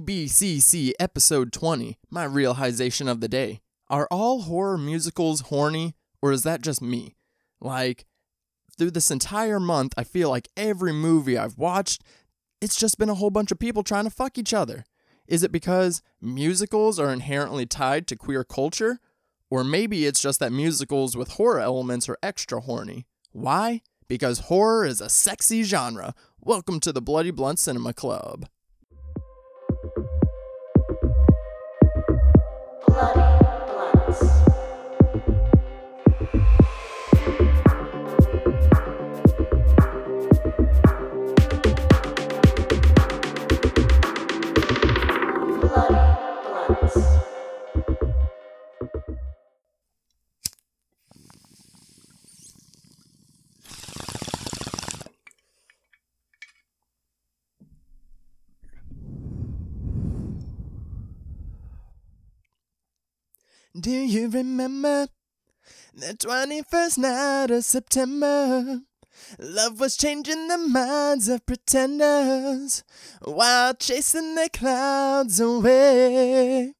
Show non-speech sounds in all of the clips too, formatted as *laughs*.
BBCC episode 20, my realization of the day. Are all horror musicals horny, or is that just me? Like, through this entire month, I feel like every movie I've watched, it's just been a whole bunch of people trying to fuck each other. Is it because musicals are inherently tied to queer culture? Or maybe it's just that musicals with horror elements are extra horny. Why? Because horror is a sexy genre. Welcome to the Bloody Blunt Cinema Club. Bloody Do you remember the 21st night of September? Love was changing the minds of pretenders while chasing the clouds away.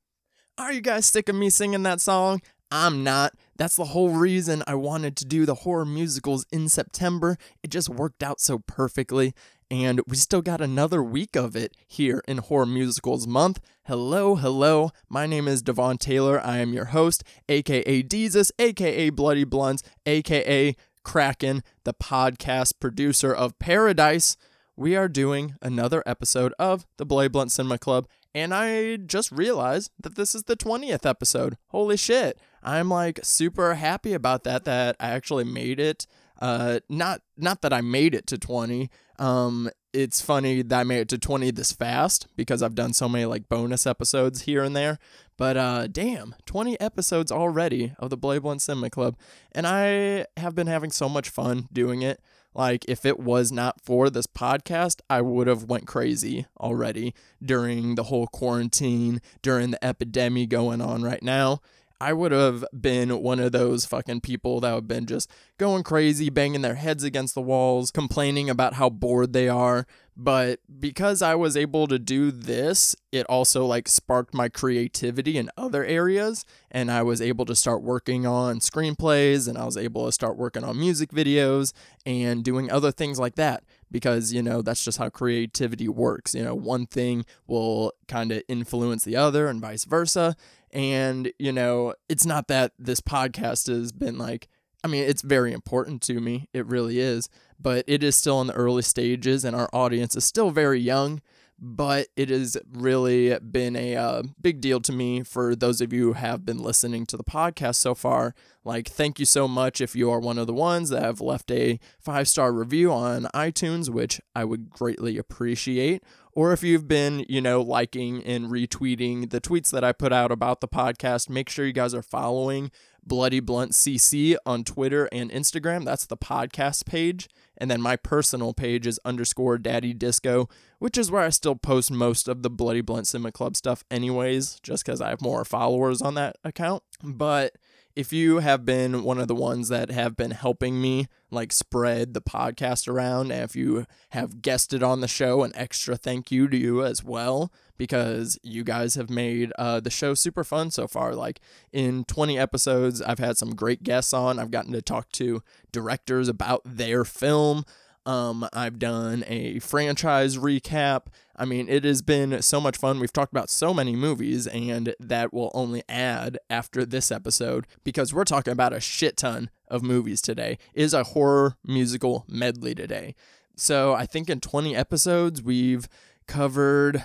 Are you guys sick of me singing that song? I'm not. That's the whole reason I wanted to do the horror musicals in September. It just worked out so perfectly. And we still got another week of it here in Horror Musicals Month. Hello, hello. My name is Devon Taylor. I am your host, aka Deezus, aka Bloody Blunts, aka Kraken, the podcast producer of Paradise. We are doing another episode of the Bloody Blunt Cinema Club, and I just realized that this is the 20th episode. Holy shit. I'm like super happy about that that I actually made it. Uh not not that I made it to 20. Um it's funny that I made it to 20 this fast because I've done so many like bonus episodes here and there. But uh damn, 20 episodes already of the Bloody Blunt Cinema Club. And I have been having so much fun doing it. Like if it was not for this podcast, I would have went crazy already during the whole quarantine, during the epidemic going on right now. I would have been one of those fucking people that would have been just going crazy, banging their heads against the walls, complaining about how bored they are. But because I was able to do this, it also like sparked my creativity in other areas. And I was able to start working on screenplays and I was able to start working on music videos and doing other things like that because you know that's just how creativity works you know one thing will kind of influence the other and vice versa and you know it's not that this podcast has been like i mean it's very important to me it really is but it is still in the early stages and our audience is still very young but it has really been a uh, big deal to me for those of you who have been listening to the podcast so far. Like, thank you so much if you are one of the ones that have left a five star review on iTunes, which I would greatly appreciate. Or if you've been, you know, liking and retweeting the tweets that I put out about the podcast, make sure you guys are following Bloody Blunt CC on Twitter and Instagram. That's the podcast page. And then my personal page is underscore daddy disco, which is where I still post most of the Bloody Blunt Cinema Club stuff, anyways, just because I have more followers on that account. But if you have been one of the ones that have been helping me like spread the podcast around, and if you have guested on the show, an extra thank you to you as well because you guys have made uh, the show super fun so far. Like in 20 episodes, I've had some great guests on. I've gotten to talk to directors about their film. Um, I've done a franchise recap. I mean, it has been so much fun. We've talked about so many movies, and that will only add after this episode because we're talking about a shit ton of movies today. It is a horror musical medley today. So I think in 20 episodes, we've covered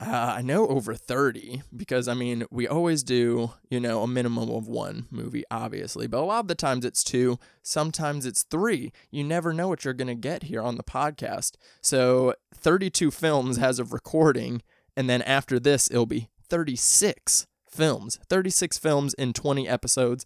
uh, I know over 30 because I mean, we always do, you know, a minimum of one movie, obviously, but a lot of the times it's two, sometimes it's three. You never know what you're going to get here on the podcast. So, 32 films as of recording, and then after this, it'll be 36 films, 36 films in 20 episodes.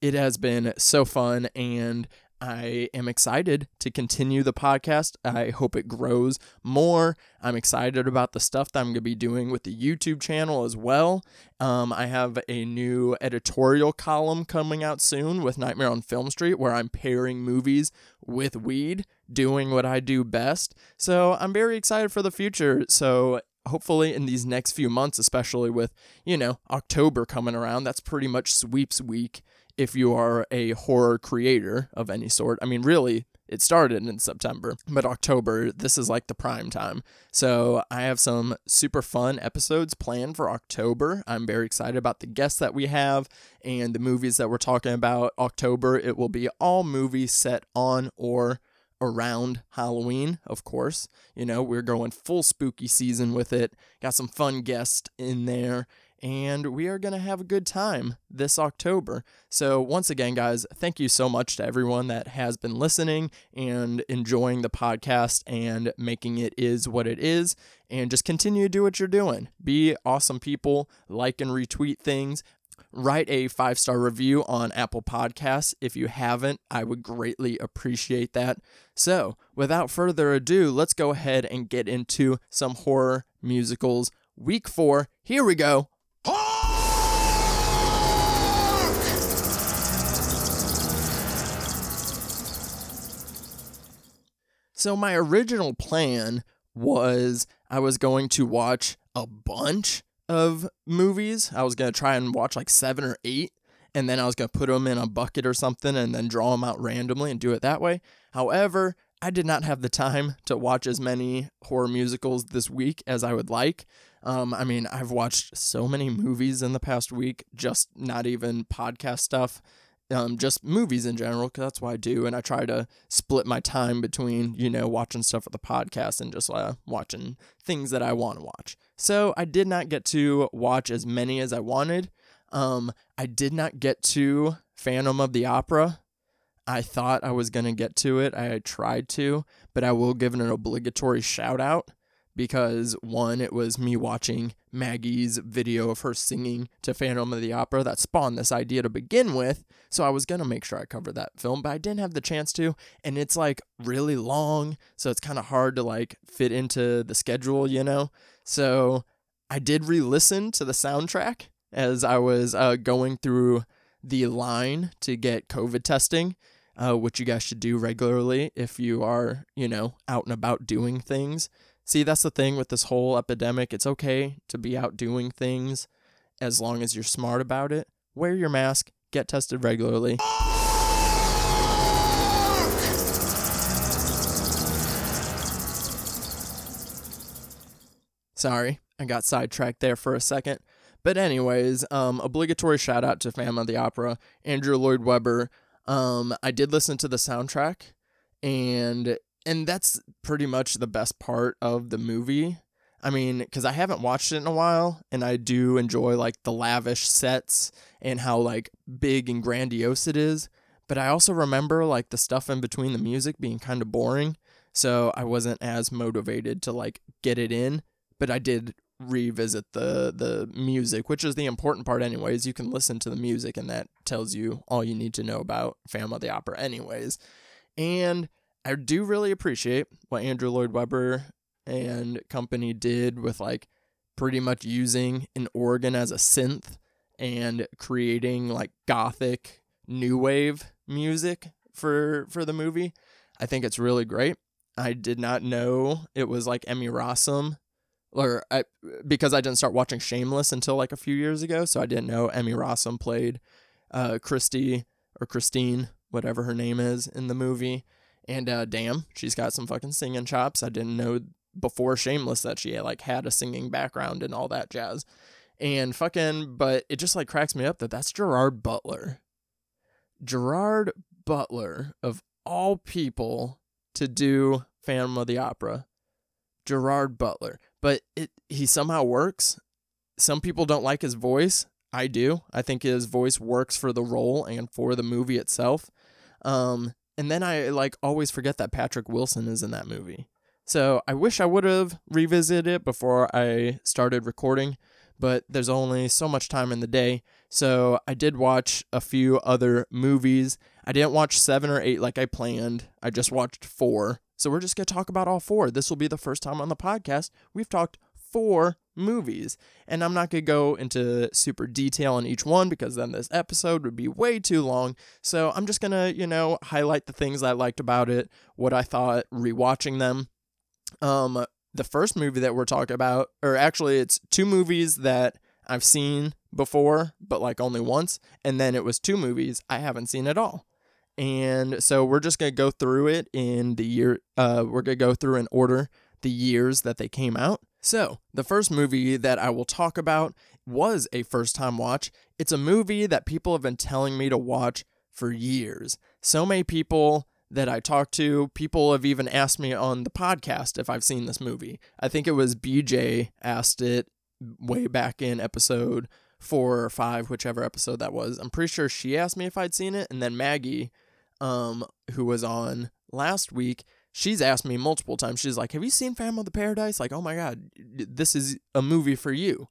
It has been so fun, and I am excited to continue the podcast. I hope it grows more. I'm excited about the stuff that I'm going to be doing with the YouTube channel as well. Um, I have a new editorial column coming out soon with Nightmare on Film Street where I'm pairing movies with weed, doing what I do best. So I'm very excited for the future. So hopefully in these next few months, especially with, you know, October coming around, that's pretty much sweeps week if you are a horror creator of any sort. I mean, really, it started in September, but October, this is like the prime time. So I have some super fun episodes planned for October. I'm very excited about the guests that we have and the movies that we're talking about. October, it will be all movies set on or around Halloween, of course. You know, we're going full spooky season with it. Got some fun guests in there, and we are going to have a good time this October. So, once again, guys, thank you so much to everyone that has been listening and enjoying the podcast and making it is what it is. And just continue to do what you're doing. Be awesome people, like and retweet things. Write a five star review on Apple Podcasts. If you haven't, I would greatly appreciate that. So, without further ado, let's go ahead and get into some horror musicals. Week four, here we go. So, my original plan was I was going to watch a bunch of movies. I was going to try and watch like seven or eight, and then I was going to put them in a bucket or something and then draw them out randomly and do it that way. However, I did not have the time to watch as many horror musicals this week as I would like. Um, I mean, I've watched so many movies in the past week, just not even podcast stuff um, just movies in general, because that's what I do. And I try to split my time between, you know, watching stuff for the podcast and just uh, watching things that I want to watch. So I did not get to watch as many as I wanted. Um, I did not get to Phantom of the Opera. I thought I was going to get to it. I tried to, but I will give it an obligatory shout out because one, it was me watching Maggie's video of her singing to Phantom of the Opera that spawned this idea to begin with. So I was gonna make sure I covered that film, but I didn't have the chance to, and it's like really long, so it's kind of hard to like fit into the schedule, you know. So I did re-listen to the soundtrack as I was uh, going through the line to get COVID testing. Uh, which you guys should do regularly if you are, you know, out and about doing things. See, that's the thing with this whole epidemic. It's okay to be out doing things as long as you're smart about it. Wear your mask, get tested regularly. Sorry, I got sidetracked there for a second. But anyways, um, obligatory shout out to Phantom of the Opera, Andrew Lloyd Webber. Um, I did listen to the soundtrack, and and that's pretty much the best part of the movie. I mean, because I haven't watched it in a while, and I do enjoy like the lavish sets and how like big and grandiose it is. But I also remember like the stuff in between the music being kind of boring, so I wasn't as motivated to like get it in. But I did revisit the the music, which is the important part, anyways. You can listen to the music, and that tells you all you need to know about Phantom of the Opera, anyways. And I do really appreciate what Andrew Lloyd Webber and company did with like pretty much using an organ as a synth and creating like gothic new wave music for for the movie. I think it's really great. I did not know it was like Emmy Rossum or I because I didn't start watching Shameless until like a few years ago, so I didn't know Emmy Rossum played uh Christy or Christine, whatever her name is in the movie. And uh, damn, she's got some fucking singing chops. I didn't know before Shameless that she like had a singing background and all that jazz. And fucking, but it just like cracks me up that that's Gerard Butler. Gerard Butler, of all people to do Phantom of the Opera. Gerard Butler. But it he somehow works. Some people don't like his voice. I do. I think his voice works for the role and for the movie itself. Um, and then I like always forget that Patrick Wilson is in that movie. So I wish I would have revisited it before I started recording, but there's only so much time in the day. So I did watch a few other movies. I didn't watch seven or eight like I planned. I just watched four. So we're just going to talk about all four. This will be the first time on the podcast we've talked four movies. And I'm not going to go into super detail on each one because then this episode would be way too long. So I'm just going to, you know, highlight the things I liked about it, what I thought rewatching them. Um the first movie that we're talking about, or actually, it's two movies that I've seen before, but like only once. And then it was two movies I haven't seen at all. And so we're just going to go through it in the year, uh, we're going to go through in order the years that they came out. So the first movie that I will talk about was a first time watch. It's a movie that people have been telling me to watch for years. So many people that I talked to, people have even asked me on the podcast if I've seen this movie. I think it was BJ asked it way back in episode four or five, whichever episode that was. I'm pretty sure she asked me if I'd seen it, and then Maggie, um, who was on last week, she's asked me multiple times. She's like, "Have you seen Phantom of the Paradise?" Like, "Oh my god, this is a movie for you."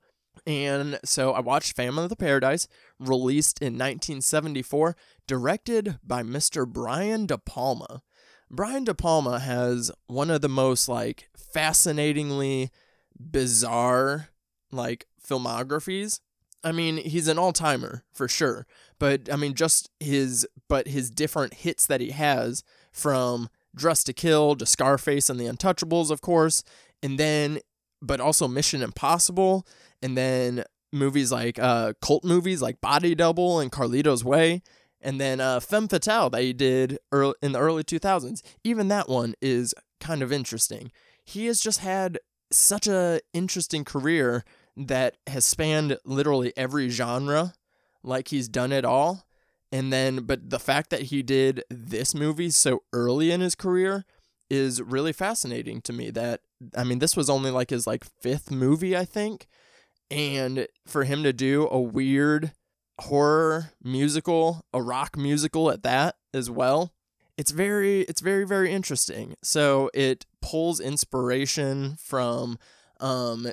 And so I watched Phantom of the Paradise, released in 1974, directed by Mr. Brian De Palma. Brian De Palma has one of the most like fascinatingly bizarre like filmographies. I mean, he's an all-timer for sure, but I mean just his but his different hits that he has from Dressed to Kill to Scarface and The Untouchables, of course, and then but also Mission Impossible, and then movies like uh, cult movies like Body Double and Carlito's Way, and then uh, Femme Fatale that he did early, in the early 2000s. Even that one is kind of interesting. He has just had such a interesting career that has spanned literally every genre, like he's done it all. And then, but the fact that he did this movie so early in his career is really fascinating to me. That I mean, this was only like his like fifth movie, I think, and for him to do a weird horror musical, a rock musical at that as well, it's very it's very very interesting. So it pulls inspiration from um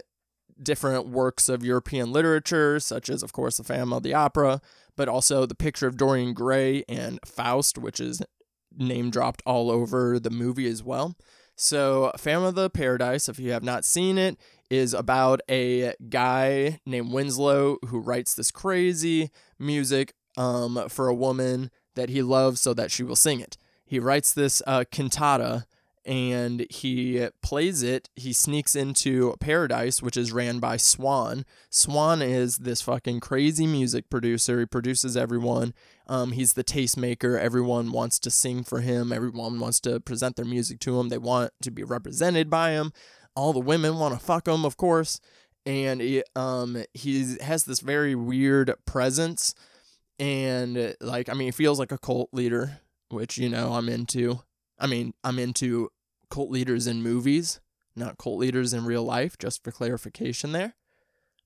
different works of European literature, such as, of course, the Phantom of the Opera, but also the picture of Dorian Gray and Faust, which is name dropped all over the movie as well. So, Phantom of the Paradise, if you have not seen it, is about a guy named Winslow who writes this crazy music um, for a woman that he loves so that she will sing it. He writes this uh, cantata and he plays it. He sneaks into Paradise, which is ran by Swan. Swan is this fucking crazy music producer. He produces everyone. Um, he's the tastemaker. Everyone wants to sing for him. Everyone wants to present their music to him. They want to be represented by him. All the women want to fuck him, of course. And he, um, he has this very weird presence. And, like, I mean, he feels like a cult leader, which, you know, I'm into. I mean, I'm into cult leaders in movies, not cult leaders in real life, just for clarification there.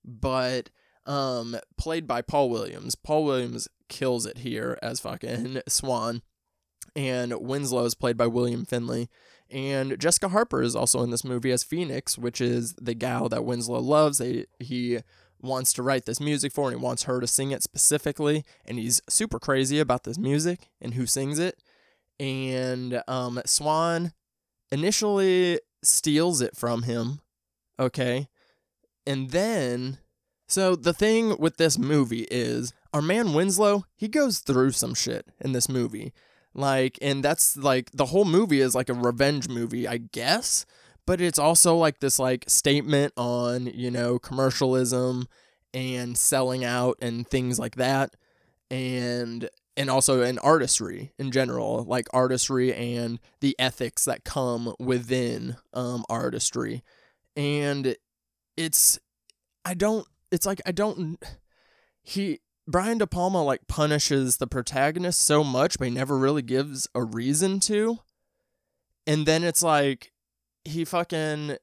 But um played by Paul Williams. Paul Williams kills it here as fucking *laughs* Swan. And Winslow is played by William Finley. And Jessica Harper is also in this movie as Phoenix, which is the gal that Winslow loves. They, he wants to write this music for and he wants her to sing it specifically. And he's super crazy about this music and who sings it. And um, Swan initially steals it from him, okay? And then, so the thing with this movie is our man Winslow, he goes through some shit in this movie. Like, and that's like the whole movie is like a revenge movie, I guess. But it's also like this like statement on, you know, commercialism and selling out and things like that. And and also in artistry in general, like artistry and the ethics that come within um, artistry. And it's, I don't, it's like, I don't, he, Brian De Palma like punishes the protagonist so much, but he never really gives a reason to. And then it's like, he fucking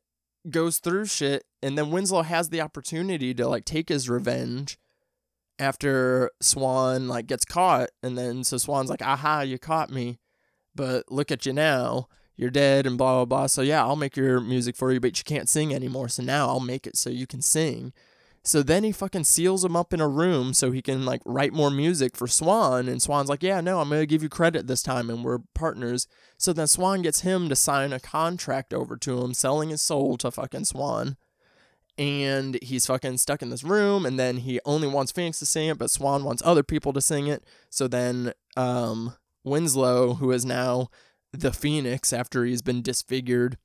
goes through shit, and then Winslow has the opportunity to like take his revenge after Swan like gets caught and then so Swan's like, aha, you caught me. But look at you now. You're dead and blah blah blah. So yeah, I'll make your music for you, but you can't sing anymore. So now I'll make it so you can sing. So then he fucking seals him up in a room so he can like write more music for Swan. And Swan's like, yeah, no, I'm going to give you credit this time and we're partners. So then Swan gets him to sign a contract over to him, selling his soul to fucking Swan and he's fucking stuck in this room and then he only wants Phoenix to sing it but Swan wants other people to sing it so then um Winslow who is now the Phoenix after he's been disfigured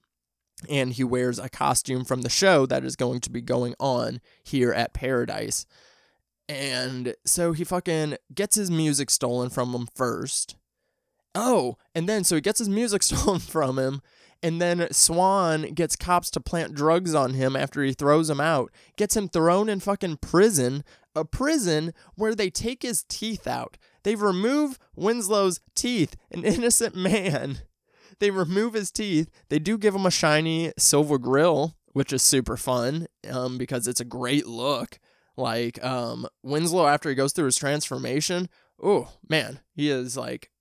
and he wears a costume from the show that is going to be going on here at Paradise. And so he fucking gets his music stolen from him first. Oh, and then so he gets his music *laughs* stolen from him, and then Swan gets cops to plant drugs on him after he throws him out, gets him thrown in fucking prison, a prison where they take his teeth out. They remove Winslow's teeth, an *laughs* innocent man. They remove his teeth. They do give him a shiny silver grill, which is super fun um, because it's a great look. Like um, Winslow, after he goes through his transformation, oh man, he is like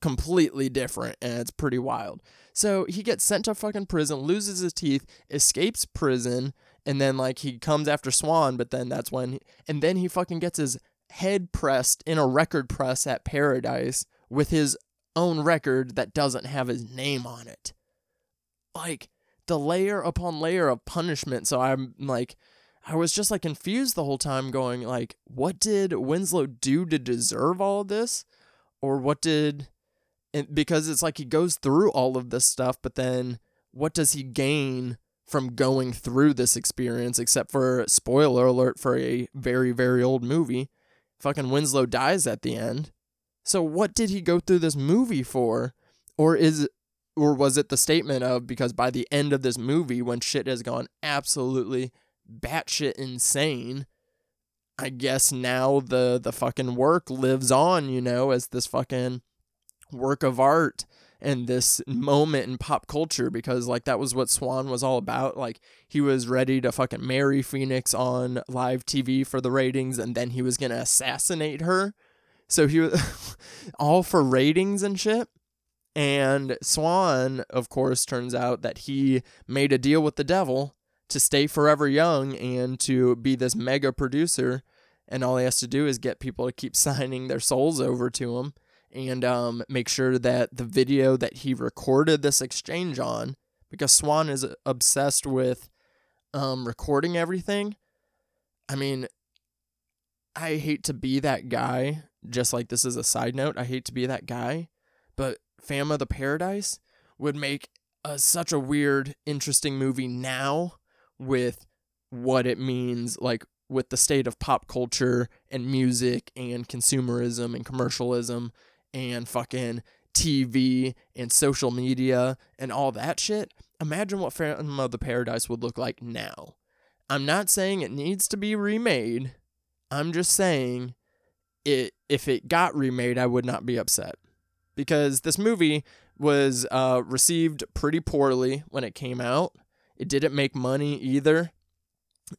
completely different and it's pretty wild. So he gets sent to fucking prison, loses his teeth, escapes prison, and then like he comes after Swan, but then that's when, he, and then he fucking gets his head pressed in a record press at Paradise with his own record that doesn't have his name on it. Like the layer upon layer of punishment. So I'm like, I was just like confused the whole time, going like, what did Winslow do to deserve all of this, or what did? And because it's like he goes through all of this stuff, but then what does he gain from going through this experience? Except for spoiler alert for a very very old movie, fucking Winslow dies at the end. So what did he go through this movie for? Or is or was it the statement of because by the end of this movie when shit has gone absolutely batshit insane, I guess now the the fucking work lives on, you know, as this fucking work of art and this moment in pop culture because like that was what Swan was all about. Like he was ready to fucking marry Phoenix on live TV for the ratings and then he was going to assassinate her. So he was *laughs* all for ratings and shit. And Swan, of course, turns out that he made a deal with the devil to stay forever young and to be this mega producer. And all he has to do is get people to keep *laughs* signing their souls over to him and um, make sure that the video that he recorded this exchange on, because Swan is obsessed with um, recording everything. I mean, I hate to be that guy. Just like this is a side note, I hate to be that guy, but Phantom of the Paradise would make a, such a weird, interesting movie now with what it means, like with the state of pop culture and music and consumerism and commercialism and fucking TV and social media and all that shit. Imagine what Phantom of the Paradise would look like now. I'm not saying it needs to be remade. I'm just saying it if it got remade, I would not be upset. Because this movie was uh, received pretty poorly when it came out. It didn't make money either.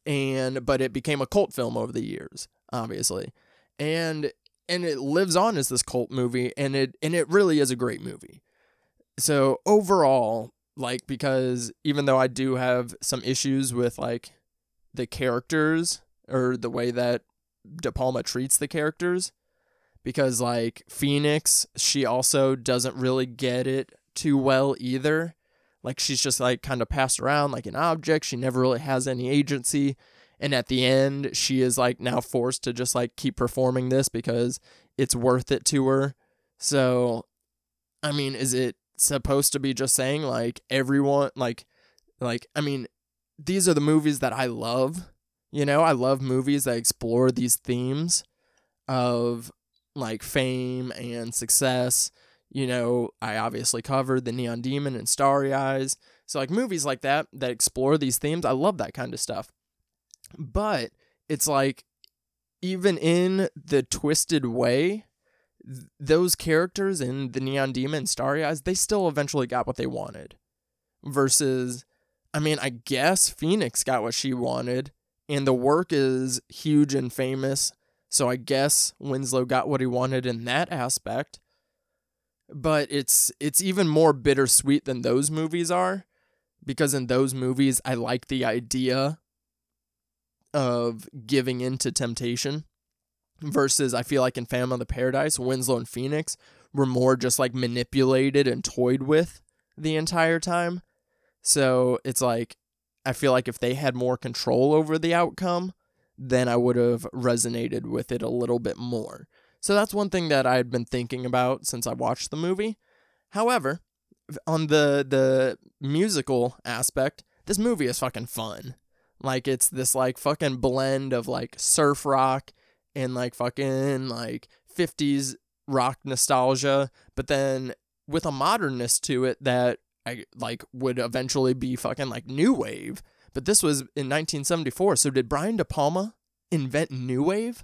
And but it became a cult film over the years, obviously. And and it lives on as this cult movie and it and it really is a great movie. So overall, like because even though I do have some issues with like the characters or the way that De Palma treats the characters because like Phoenix, she also doesn't really get it too well either. Like she's just like kind of passed around like an object. She never really has any agency and at the end she is like now forced to just like keep performing this because it's worth it to her. So i mean is it supposed to be just saying like everyone like like i mean these are the movies that i love you know? I love movies that explore these themes of like fame and success. You know i obviously covered the neon demon and starry eyes. So like movies like that that explore these themes i love that kind of stuff but it's like even in the twisted way th- those characters in the neon demon starry eyes they still eventually got what they wanted. Versus i mean i guess phoenix got what she wanted and the work is huge and famous so i guess winslow got what he wanted in that aspect. But it's it's even more bittersweet than those movies are because in those movies i like the idea of giving into temptation versus I feel like in Phantom of the Paradise, Winslow and Phoenix were more just like manipulated and toyed with the entire time. So it's like I feel like if they had more control over the outcome, then I would have resonated with it a little bit more. So that's one thing that I had been thinking about since I watched the movie. However, on the the musical aspect, this movie is fucking fun. Like it's this like fucking blend of like surf rock and like fucking like 50s rock nostalgia, but then with a modernness to it that I like would eventually be fucking like new wave. But this was in 1974, so did Brian De Palma invent new wave?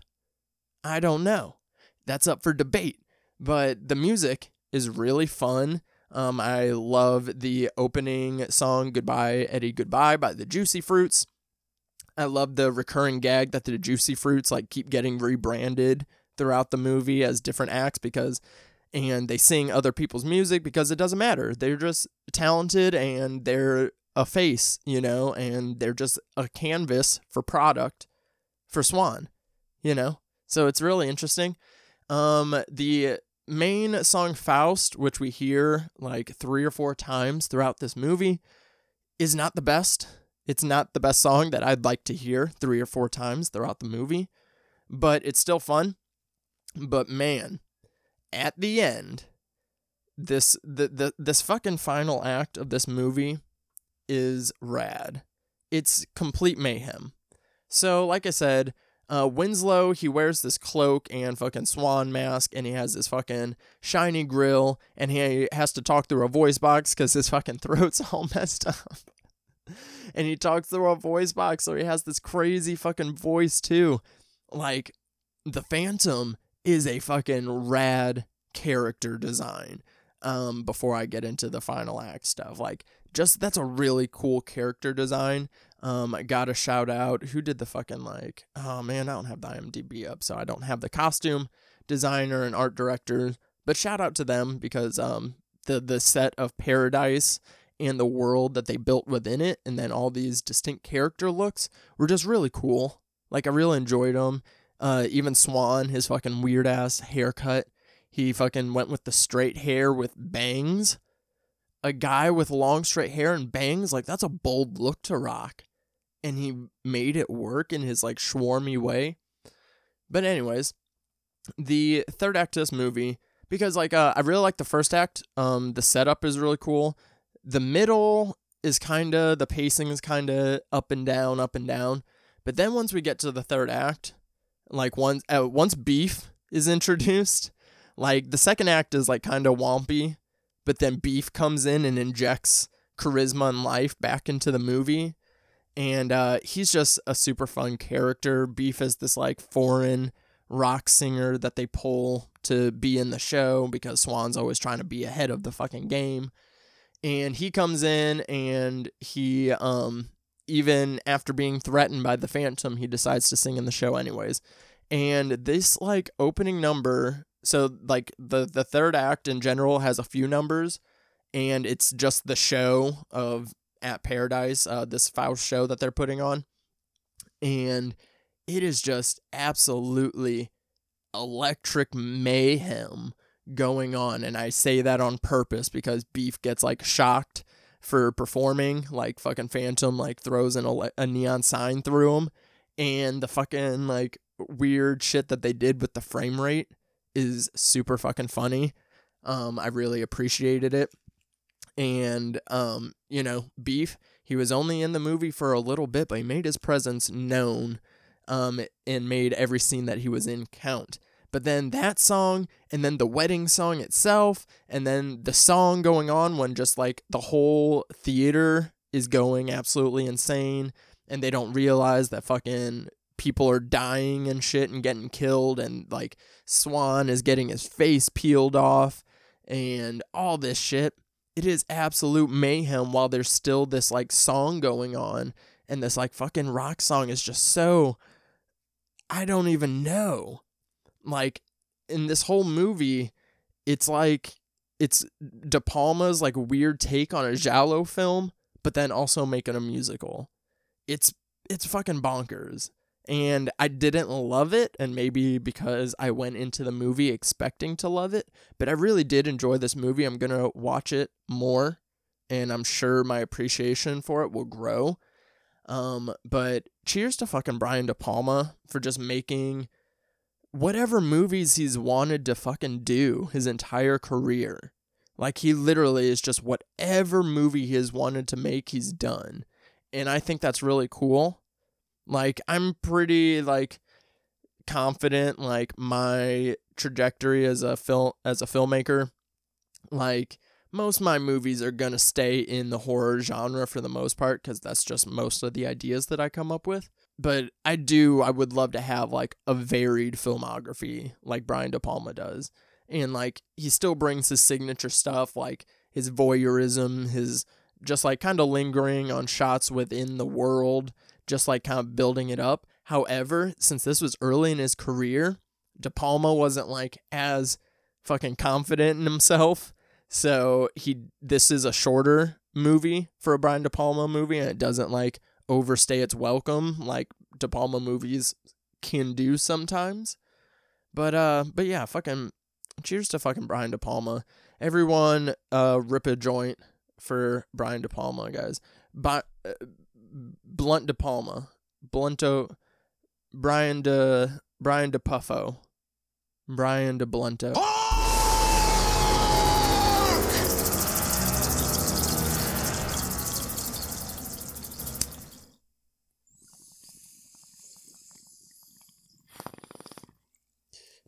I don't know. That's up for debate. But the music is really fun. Um, I love the opening song "Goodbye Eddie Goodbye" by the Juicy Fruits. I love the recurring gag that the Juicy Fruits like keep getting rebranded throughout the movie as different acts because and they sing other people's music because it doesn't matter. They're just talented and they're a face, you know, and they're just a canvas for product for Swan, you know. So it's really interesting. Um the main song Faust, which we hear like 3 or 4 times throughout this movie, is not the best. It's not the best song that I'd like to hear 3 or 4 times throughout the movie, but it's still fun. But man, at the end, this the, the this fucking final act of this movie is rad. It's complete mayhem. So, like I said, uh, Winslow he wears this cloak and fucking swan mask, and he has this fucking shiny grill, and he has to talk through a voice box because his fucking *laughs* throat's all messed up. *laughs* and he talks through a voice box, so he has this crazy fucking voice too. Like the Phantom is a fucking rad character design. Um, before I get into the final act stuff, like just that's a really cool character design. Um, I got a shout out. Who did the fucking like? Oh man, I don't have the IMDb up, so I don't have the costume designer and art director. But shout out to them because um, the the set of Paradise and the world that they built within it, and then all these distinct character looks were just really cool. Like I really enjoyed them. Uh, even Swan, his fucking weird ass haircut. He fucking went with the straight hair with bangs. A guy with long straight hair and bangs, like that's a bold look to rock. And he made it work in his like swarmy way. But anyways, the third act of this movie, because like uh, I really like the first act. Um, the setup is really cool. The middle is kinda the pacing is kinda up and down, up and down. But then once we get to the third act, like once uh, once beef is *laughs* introduced, like the second act is like kind of wompy, but then beef comes in and injects charisma and life back into the movie. And uh, he's just a super fun character. Beef is this like foreign rock singer that they pull to be in the show because Swan's always trying to be ahead of the fucking game. And he comes in and he um even after being threatened by the Phantom, he decides to sing in the show anyways. And this like opening number, so like the the third act in general has a few numbers, and it's just the show of at Paradise, uh, this Faust show that they're putting on, and it is just absolutely electric mayhem going on, and I say that on purpose because Beef gets like shocked for performing. Like fucking Phantom like throws ele- a neon sign through him, and the fucking like weird shit that they did with the frame rate is super fucking funny. Um, I really appreciated it. And um, you know, Beef, he was only in the movie for a little bit, but he made his presence known um and made every scene that he was in count. But then that song, and then the wedding song itself, and then the song going on when just like the whole theater is going absolutely insane, and they don't realize that fucking people are dying and shit and getting killed, and like Swan is getting his face peeled off, and all this shit. It is absolute mayhem while there's still this like song going on, and this like fucking rock song is just so. I don't even know like in this whole movie, it's like it's De Palma's like weird take on a Giallo film, but then also making a musical. It's it's fucking bonkers. And I didn't love it, and maybe because I went into the movie expecting to love it, but I really did enjoy this movie. I'm gonna watch it more, and I'm sure my appreciation for it will grow. Um, but cheers to fucking Brian De Palma for just making whatever movies he's wanted to fucking do his entire career. Like he literally is just whatever movie he has wanted to make, he's done. And I think that's really cool. Like I'm pretty like confident like my trajectory as a film as a filmmaker. Like most of my movies are going to stay in the horror genre for the most part cuz that's just most of the ideas that I come up with. But I do I would love to have like a varied filmography like Brian De Palma does. And like he still brings his signature stuff like his voyeurism, his just like kind of lingering on shots within the world, just like kind of building it up. However, since this was early in his career, De Palma wasn't like as fucking confident in himself. So he this is a shorter movie for a Brian De Palma movie and it doesn't like overstay its welcome like De Palma movies can do sometimes. But uh but yeah, fucking cheers to fucking Brian De Palma. Everyone uh rip a joint for Brian De Palma, guys. But uh, Blunt De Palma, Blunto, Brian De Brian De Puffo, Brian De Blunto.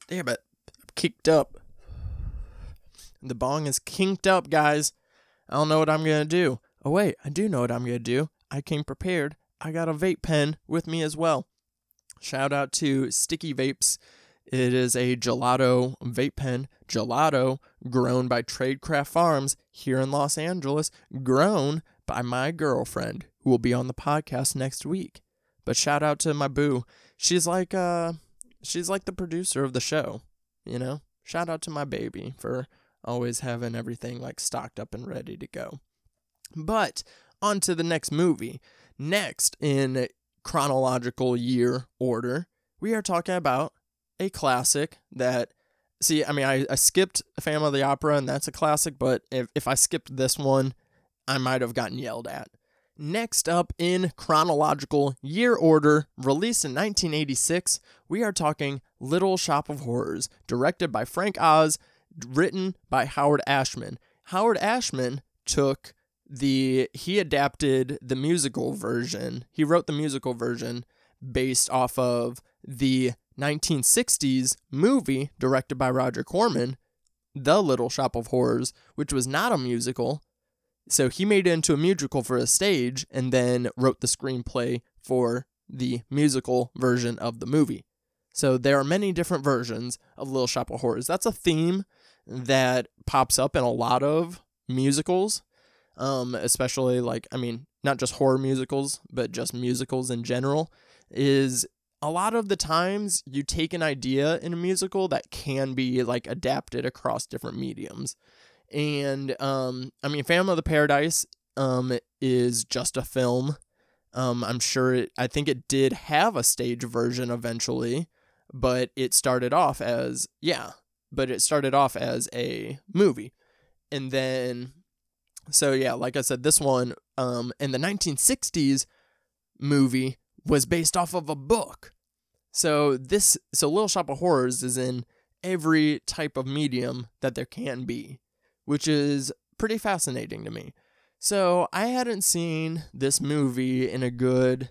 Damn it, I'm kicked up. The bong is kinked up, guys. I don't know what I'm gonna do. Oh wait, I do know what I'm gonna do. I came prepared. I got a vape pen with me as well. Shout out to Sticky Vapes. It is a gelato vape pen. Gelato grown by Tradecraft Farms here in Los Angeles, grown by my girlfriend, who will be on the podcast next week. But shout out to my boo. She's like uh she's like the producer of the show, you know? Shout out to my baby for always having everything like stocked up and ready to go. But on to the next movie. Next in chronological year order, we are talking about a classic that see, I mean I, I skipped Phantom of the Opera and that's a classic, but if, if I skipped this one, I might have gotten yelled at. Next up in chronological year order, released in 1986, we are talking Little Shop of Horrors, directed by Frank Oz, written by Howard Ashman. Howard Ashman took the he adapted the musical version. He wrote the musical version based off of the 1960s movie directed by Roger Corman, The Little Shop of Horrors, which was not a musical. So he made it into a musical for a stage and then wrote the screenplay for the musical version of the movie. So there are many different versions of Little Shop of Horrors. That's a theme that pops up in a lot of musicals, um, especially like I mean, not just horror musicals, but just musicals in general. Is a lot of the times you take an idea in a musical that can be like adapted across different mediums. And um, I mean, Phantom of the Paradise um, is just a film. Um, I'm sure it, I think it did have a stage version eventually, but it started off as, yeah, but it started off as a movie. And then, so yeah, like I said, this one um, in the 1960s movie was based off of a book. So this, so Little Shop of Horrors is in every type of medium that there can be, which is pretty fascinating to me. So I hadn't seen this movie in a good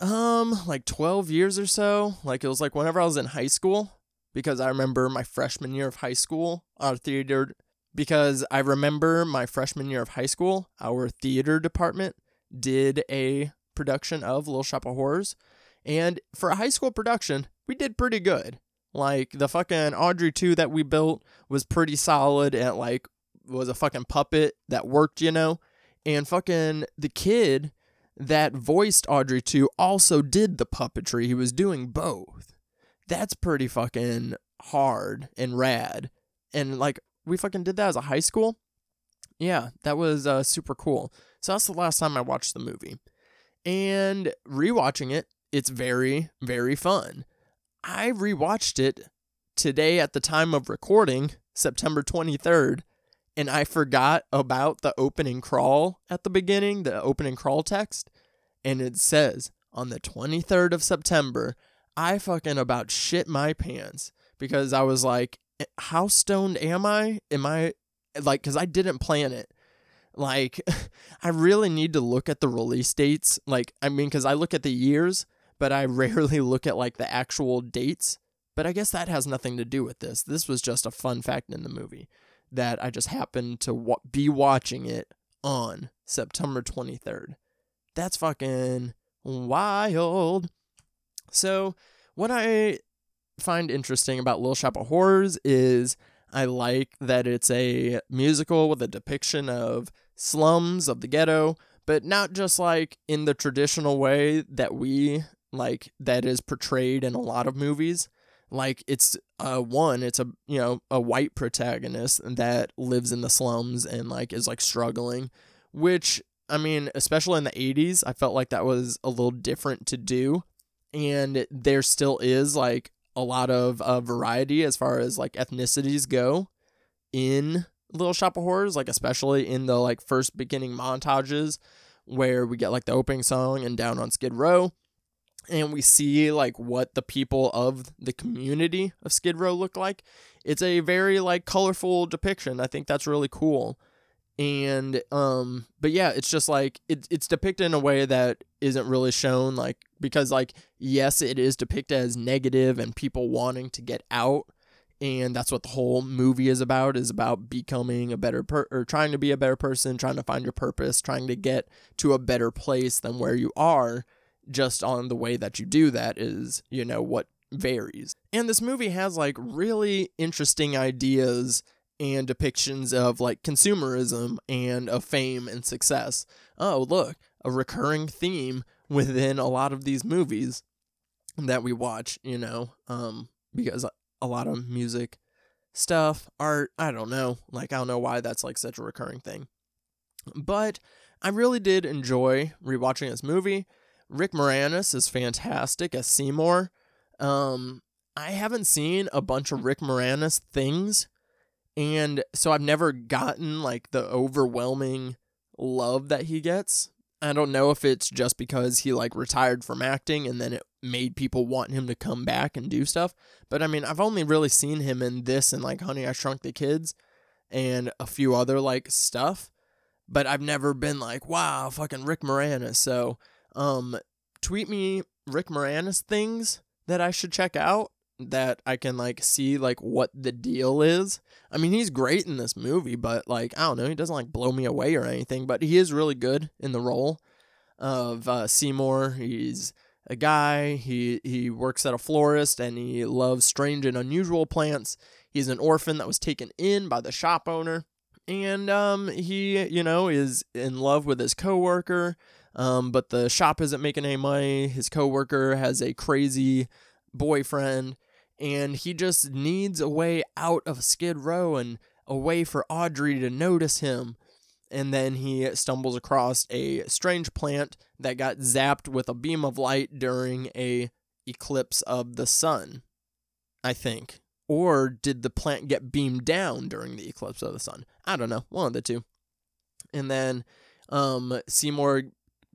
um like 12 years or so. Like it was like whenever I was in high school because I remember my freshman year of high school our theater because I remember my freshman year of high school our theater department did a production of Little Shop of Horrors and for a high school production we did pretty good. Like the fucking Audrey 2 that we built was pretty solid and like was a fucking puppet that worked, you know? And fucking the kid that voiced Audrey 2 also did the puppetry. He was doing both. That's pretty fucking hard and rad. And like we fucking did that as a high school. Yeah, that was uh, super cool. So that's the last time I watched the movie. And rewatching it, it's very, very fun. I rewatched it today at the time of recording, September 23rd, and I forgot about the opening crawl at the beginning, the opening crawl text. And it says, on the 23rd of September, I fucking about shit my pants because I was like, eh, how stoned am I? Am I like cuz I didn't plan it. Like *laughs* I really need to look at the release dates. Like I mean cuz I look at the years, but I *laughs* rarely look at like the actual dates. But I guess that has nothing to do with this. This was just a fun fact in the movie that I just happened to wa- be watching it on September 23rd. That's fucking wild. So, what I find interesting about Little Shop of Horrors is I like that it's a musical with a depiction of slums of the ghetto, but not just like in the traditional way that we like that is portrayed in a lot of movies. Like it's uh one, it's a you know, a white protagonist that lives in the slums and like is like struggling, which I mean, especially in the 80s, I felt like that was a little different to do. And there still is like a lot of uh, variety as far as like ethnicities go in Little Shop of Horrors, like especially in the like first beginning montages where we get like the opening song and down on Skid Row and we see like what the people of the community of Skid Row look like. It's a very like colorful depiction. I think that's really cool. And um but yeah, it's just like it, it's depicted in a way that isn't really shown like because like yes, it is depicted as negative and people wanting to get out and that's what the whole movie is about is about becoming a better per or trying to be a better person, trying to find your purpose, trying to get to a better place than where you are just on the way that you do that is, you know, what varies. And this movie has like really interesting ideas and depictions of like consumerism and of fame and success. Oh, look, a recurring theme within a lot of these movies that we watch, you know, um, because a lot of music stuff, art, I don't know. Like, I don't know why that's like such a recurring thing. But I really did enjoy rewatching this movie. Rick Moranis is fantastic as Seymour. Um, I haven't seen a bunch of Rick Moranis things, and so I've never gotten like the overwhelming love that he gets. I don't know if it's just because he like retired from acting and then it made people want him to come back and do stuff. But I mean, I've only really seen him in this and like Honey I Shrunk the Kids and a few other like stuff. But I've never been like, wow, fucking Rick Moranis. So um, tweet me Rick Moranis things that I should check out that I can like see like what the deal is. I mean, he's great in this movie, but like I don't know, he doesn't like blow me away or anything, but he is really good in the role of uh, Seymour. He's a guy. He he works at a florist and he loves strange and unusual plants. He's an orphan that was taken in by the shop owner, and um, he you know is in love with his coworker. Um, but the shop isn't making any money. His coworker has a crazy boyfriend, and he just needs a way out of Skid Row and a way for Audrey to notice him. And then he stumbles across a strange plant that got zapped with a beam of light during a eclipse of the sun, I think. Or did the plant get beamed down during the eclipse of the sun? I don't know, one of the two. And then um, Seymour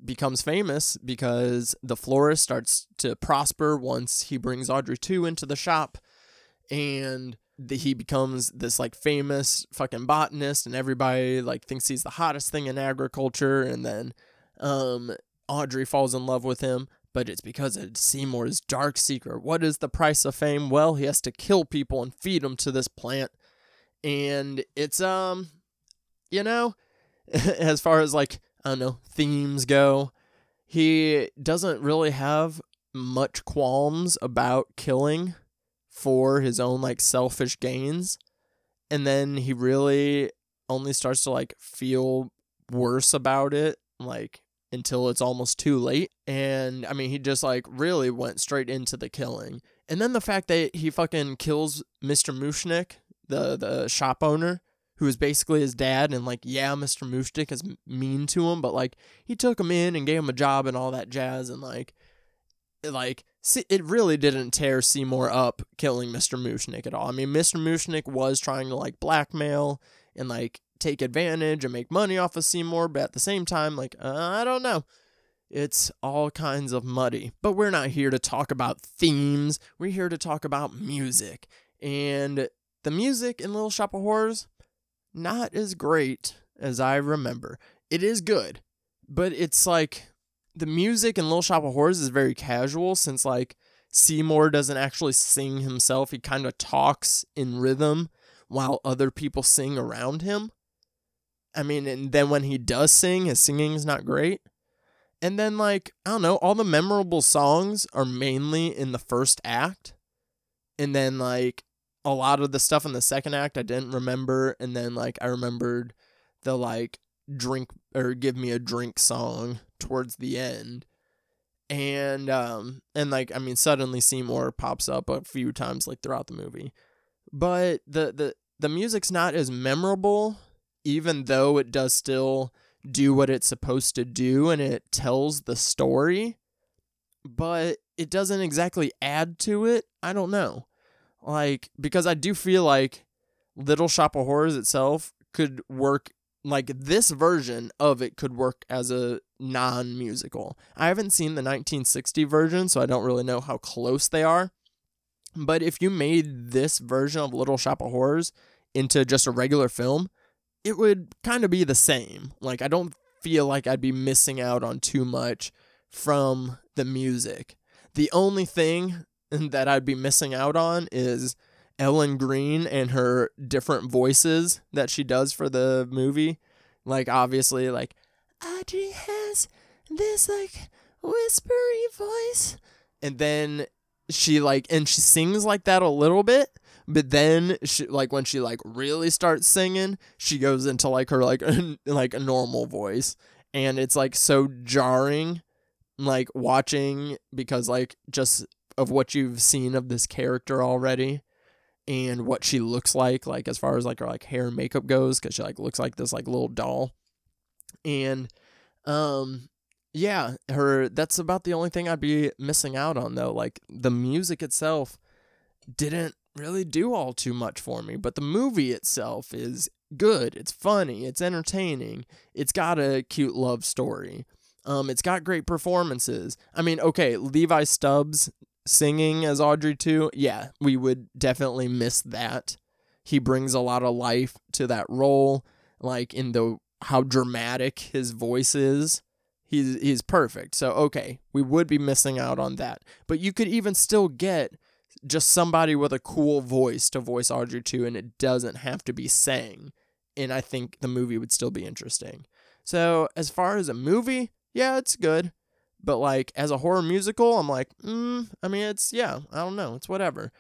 becomes famous because the florist starts to prosper once he brings Audrey 2 into the shop and the, he becomes this like famous fucking botanist and everybody like thinks he's the hottest thing in agriculture and then um Audrey falls in love with him but it's because of Seymour's dark secret. What is the price of fame? Well, he has to kill people and feed them to this plant. And it's um you know, *laughs* as far as like I don't know, themes go. He doesn't really have much qualms about killing for his own like selfish gains. And then he really only starts to like feel worse about it like until it's almost too late. And I mean, he just like really went straight into the killing. And then the fact that he fucking kills Mr. Mushnik, the the shop owner, who is basically his dad, and like, yeah, Mr. Mushnik is mean to him, but like, he took him in and gave him a job and all that jazz, and like, like, it really didn't tear Seymour up killing Mr. Mushnik at all. I mean, Mr. Mushnik was trying to like blackmail and like take advantage and make money off of Seymour, but at the same time, like, uh, I don't know. It's all kinds of muddy. But we're not here to talk about themes. We're here to talk about music. And the music in Little Shop of Horrors, not as great as I remember. It is good, but it's like the music in Little Shop of Horrors is very casual since like Seymour doesn't actually sing himself. He kind of talks in rhythm while other people sing around him. I mean, and then when he does sing, his singing is not great. And then, like, I don't know, all the memorable songs are mainly in the first act. And then, like, a lot of the stuff in the second act I didn't remember. And then, like, I remembered the, like, drink or give me a drink song towards the end. And, um, and like, I mean, suddenly Seymour pops up a few times, like, throughout the movie. But the, the, the music's not as memorable, even though it does still do what it's supposed to do and it tells the story, but it doesn't exactly add to it. I don't know. Like, because I do feel like Little Shop of Horrors itself could work, like, this version of it could work as a non musical. I haven't seen the 1960 version, so I don't really know how close they are. But if you made this version of Little Shop of Horrors into just a regular film, it would kind of be the same. Like I don't feel like I'd be missing out on too much from the music. The only thing *laughs* that I'd be missing out on is Ellen Greene and her different voices that she does for the movie. Like obviously like Audrey has this like whispery voice and then she like and she sings like that a little bit but then she like when she like really starts singing she goes into like her like *laughs* like a normal voice and it's like so jarring like watching because like just of what you've seen of this character already and what she looks like like as far as like her like hair and makeup goes cuz she like looks like this like little doll and um yeah her that's about the only thing I'd be missing out on though like the music itself didn't really do all too much for me, but the movie itself is good. It's funny, it's entertaining. It's got a cute love story. Um it's got great performances. I mean, okay, Levi Stubbs singing as Audrey 2. Yeah, we would definitely miss that. He brings a lot of life to that role, like in the how dramatic his voice is. He's he's perfect. So okay, we would be missing out on that. But you could even still get just somebody with a cool voice to voice Audrey 2, and it doesn't have to be sang. And I think the movie would still be interesting. So as far as a movie, yeah, it's good. But like as a horror musical, I'm like, mm, I mean, it's yeah, I don't know, it's whatever.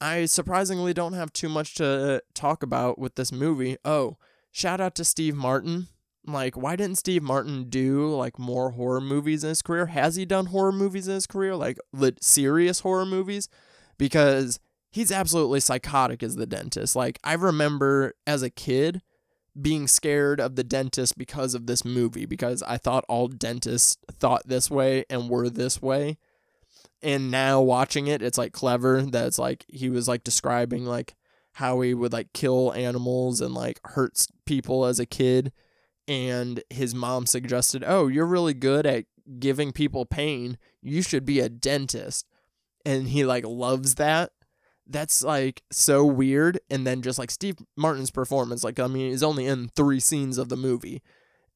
I surprisingly don't have too much to talk about with this movie. Oh, shout out to Steve Martin. Like, why didn't Steve Martin do like more horror movies in his career? Has he done horror movies in his career, like lit- serious horror movies? Because he's absolutely psychotic as the dentist. Like, I remember as a kid being scared of the dentist because of this movie because I thought all dentists thought this way and were this way. And now watching it, it's like clever that it's like he was like describing like how he would like kill animals and like hurts people as a kid. And his mom suggested, Oh, you're really good at giving people pain. You should be a dentist. And he like loves that that's like so weird. And then just like Steve Martin's performance, like I mean, he's only in three scenes of the movie,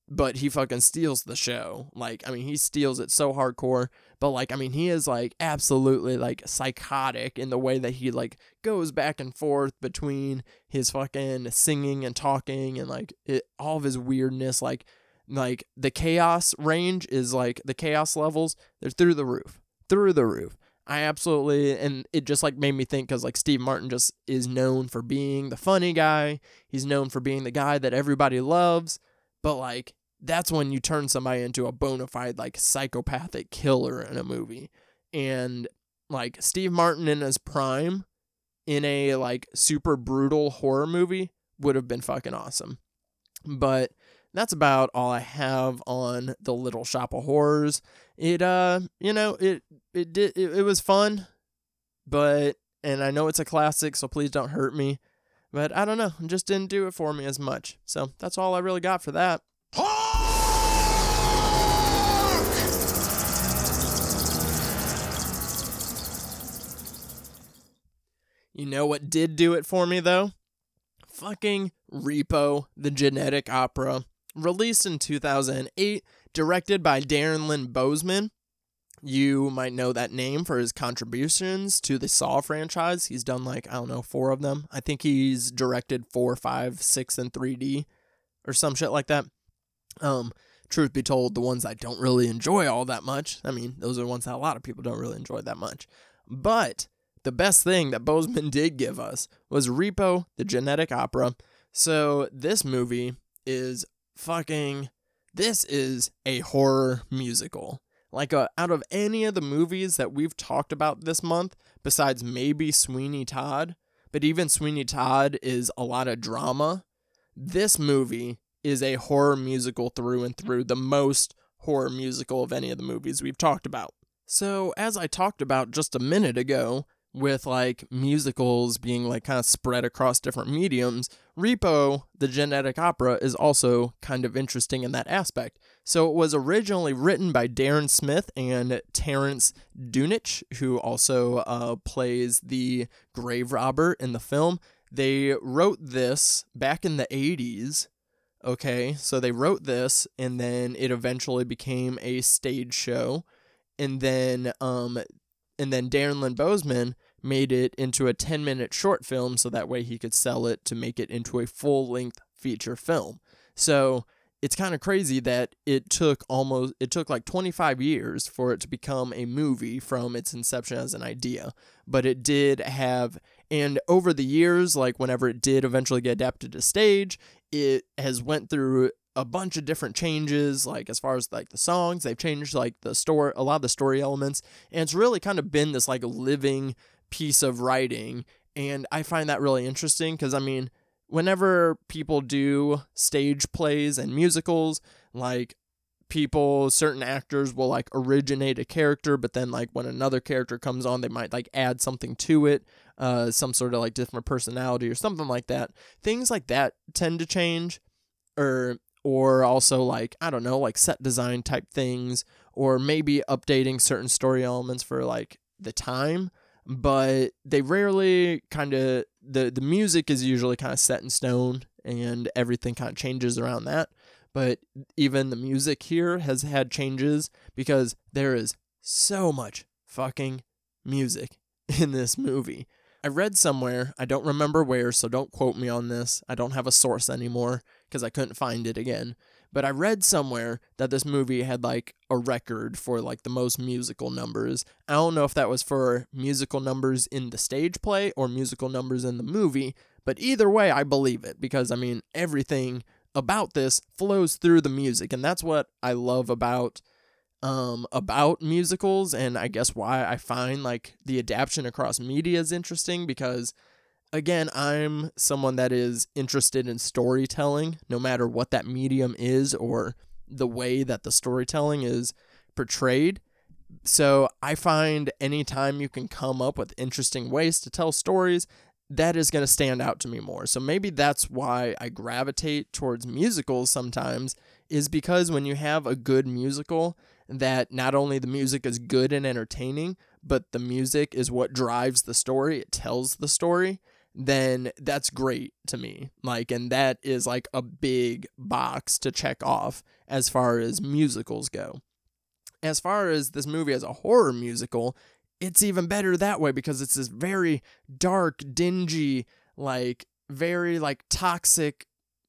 but he fucking steals the show. Like I mean, he steals it so hardcore. But like I mean, he is like absolutely like psychotic in the way that he like goes back and forth between his fucking singing and talking and like it, all of his weirdness. Like like the chaos range is like the chaos levels. They're through the roof, through the roof. I absolutely, and it just like made me think because like Steve Martin just is known for being the funny guy. He's known for being the guy that everybody loves. But like, that's when you turn somebody into a bona fide like psychopathic killer in a movie. And like Steve Martin in his prime in a like super brutal horror movie would have been fucking awesome. But that's about all I have on the Little Shop of Horrors. It uh, you know, it it did it, it was fun, but and I know it's a classic, so please don't hurt me. But I don't know, it just didn't do it for me as much. So that's all I really got for that. You know what did do it for me though? Fucking Repo, the genetic opera, released in 2008, directed by Darren Lynn Bousman. You might know that name for his contributions to the Saw franchise. He's done like, I don't know, four of them. I think he's directed four, five, six, and 3D or some shit like that. Um, truth be told, the ones I don't really enjoy all that much, I mean, those are the ones that a lot of people don't really enjoy that much. But the best thing that Bousman *laughs* did give us was Repo, the genetic opera. So this movie is fucking. This is a horror musical. Like, uh, out of any of the movies that we've talked about this month, besides maybe Sweeney Todd, but even Sweeney Todd is a lot of drama, this movie is a horror musical through and through, the most horror musical of any of the movies we've talked about. So, as I talked about just a minute ago, with like musicals being like kind of spread across different mediums, Repo, the genetic opera, is also kind of interesting in that aspect. So it was originally written by Darren Smith and Terrance Zdunich, who also uh, plays the grave robber in the film. They wrote this back in the 80s. Okay, so they wrote this and then it eventually became a stage show. And then um and then Darren Lynn Bousman made it into a 10 minute short film so that way he could sell it to make it into a full length feature film. So it's kind of crazy that it took almost it took like 25 years for it to become a movie from its inception as an idea but it did have and over the years like whenever it did eventually get adapted to stage it has went through a bunch of different changes like as far as like the songs they've changed like the story a lot of the story elements and it's really kind of been this like living piece of writing and i find that really interesting because i mean whenever people do stage plays and musicals like people certain actors will like originate a character but then like when another character comes on they might like add something to it uh some sort of like different personality or something like that. Things like that tend to change or or also like I don't know, like set design type things, or maybe updating certain story elements for like the time. But they rarely kind of the the music is usually kind of set in stone, and everything kind of changes around that. But even the music here has had changes because there is so much fucking music *laughs* in this movie. I read somewhere, I don't remember where, so don't quote me on this. I don't have a source anymore because I couldn't find it again. But I read somewhere that this movie had like a record for like the most musical numbers. I don't know if that was for musical numbers in the stage play or musical numbers in the movie, but either way, I believe it because I mean, everything about this flows through the music, and that's what I love about um about musicals and I guess why I find like the adaptation across media is interesting because again, I'm someone that is interested in storytelling, no matter what that medium is or the way that the storytelling is portrayed. So I find anytime you can come up with interesting ways to tell stories, that is going to stand out to me more. So maybe that's why I gravitate towards musicals sometimes, is because when you have a good musical, that not only the music is good and entertaining, but the music is what drives the story, it tells the story then that's great to me. Like, and that is like a big box to check off as far as musicals go. As far as this movie as a horror musical, it's even better that way because it's this very dark, dingy, like very like toxic,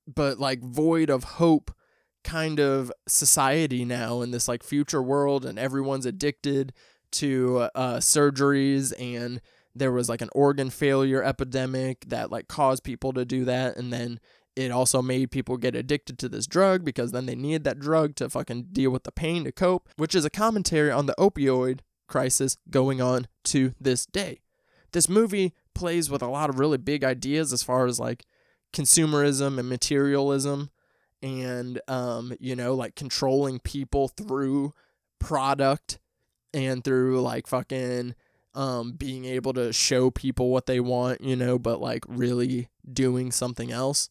but like void of hope kind of society now in this like future world, and everyone's addicted to uh, surgeries and there was like an organ failure epidemic that like caused people to do that and then it also made people get addicted to this drug because then they needed that drug to fucking deal with the pain to cope, which is a commentary on the opioid crisis going on to this day. This movie plays with a lot of really big ideas as far as like consumerism and materialism and um you know like controlling people through product and through like fucking um, being able to show people what they want, you know, but like really doing something else.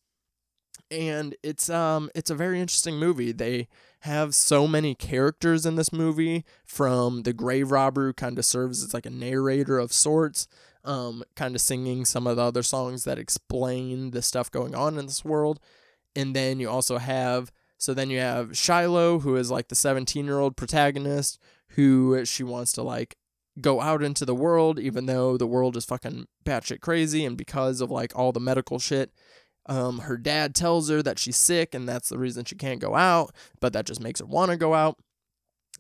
and it's um it's a very interesting movie. They have so many characters in this movie from the grave robber who kind of serves as like a narrator of sorts um kind of singing some of the other songs that explain the stuff going on in this world and then you also have so then you have Shiloh who is like the 17 year old protagonist who she wants to like go out into the world even though the world is fucking batshit crazy and because of like all the medical shit um, her dad tells her that she's sick and that's the reason she can't go out, but that just makes her want to go out.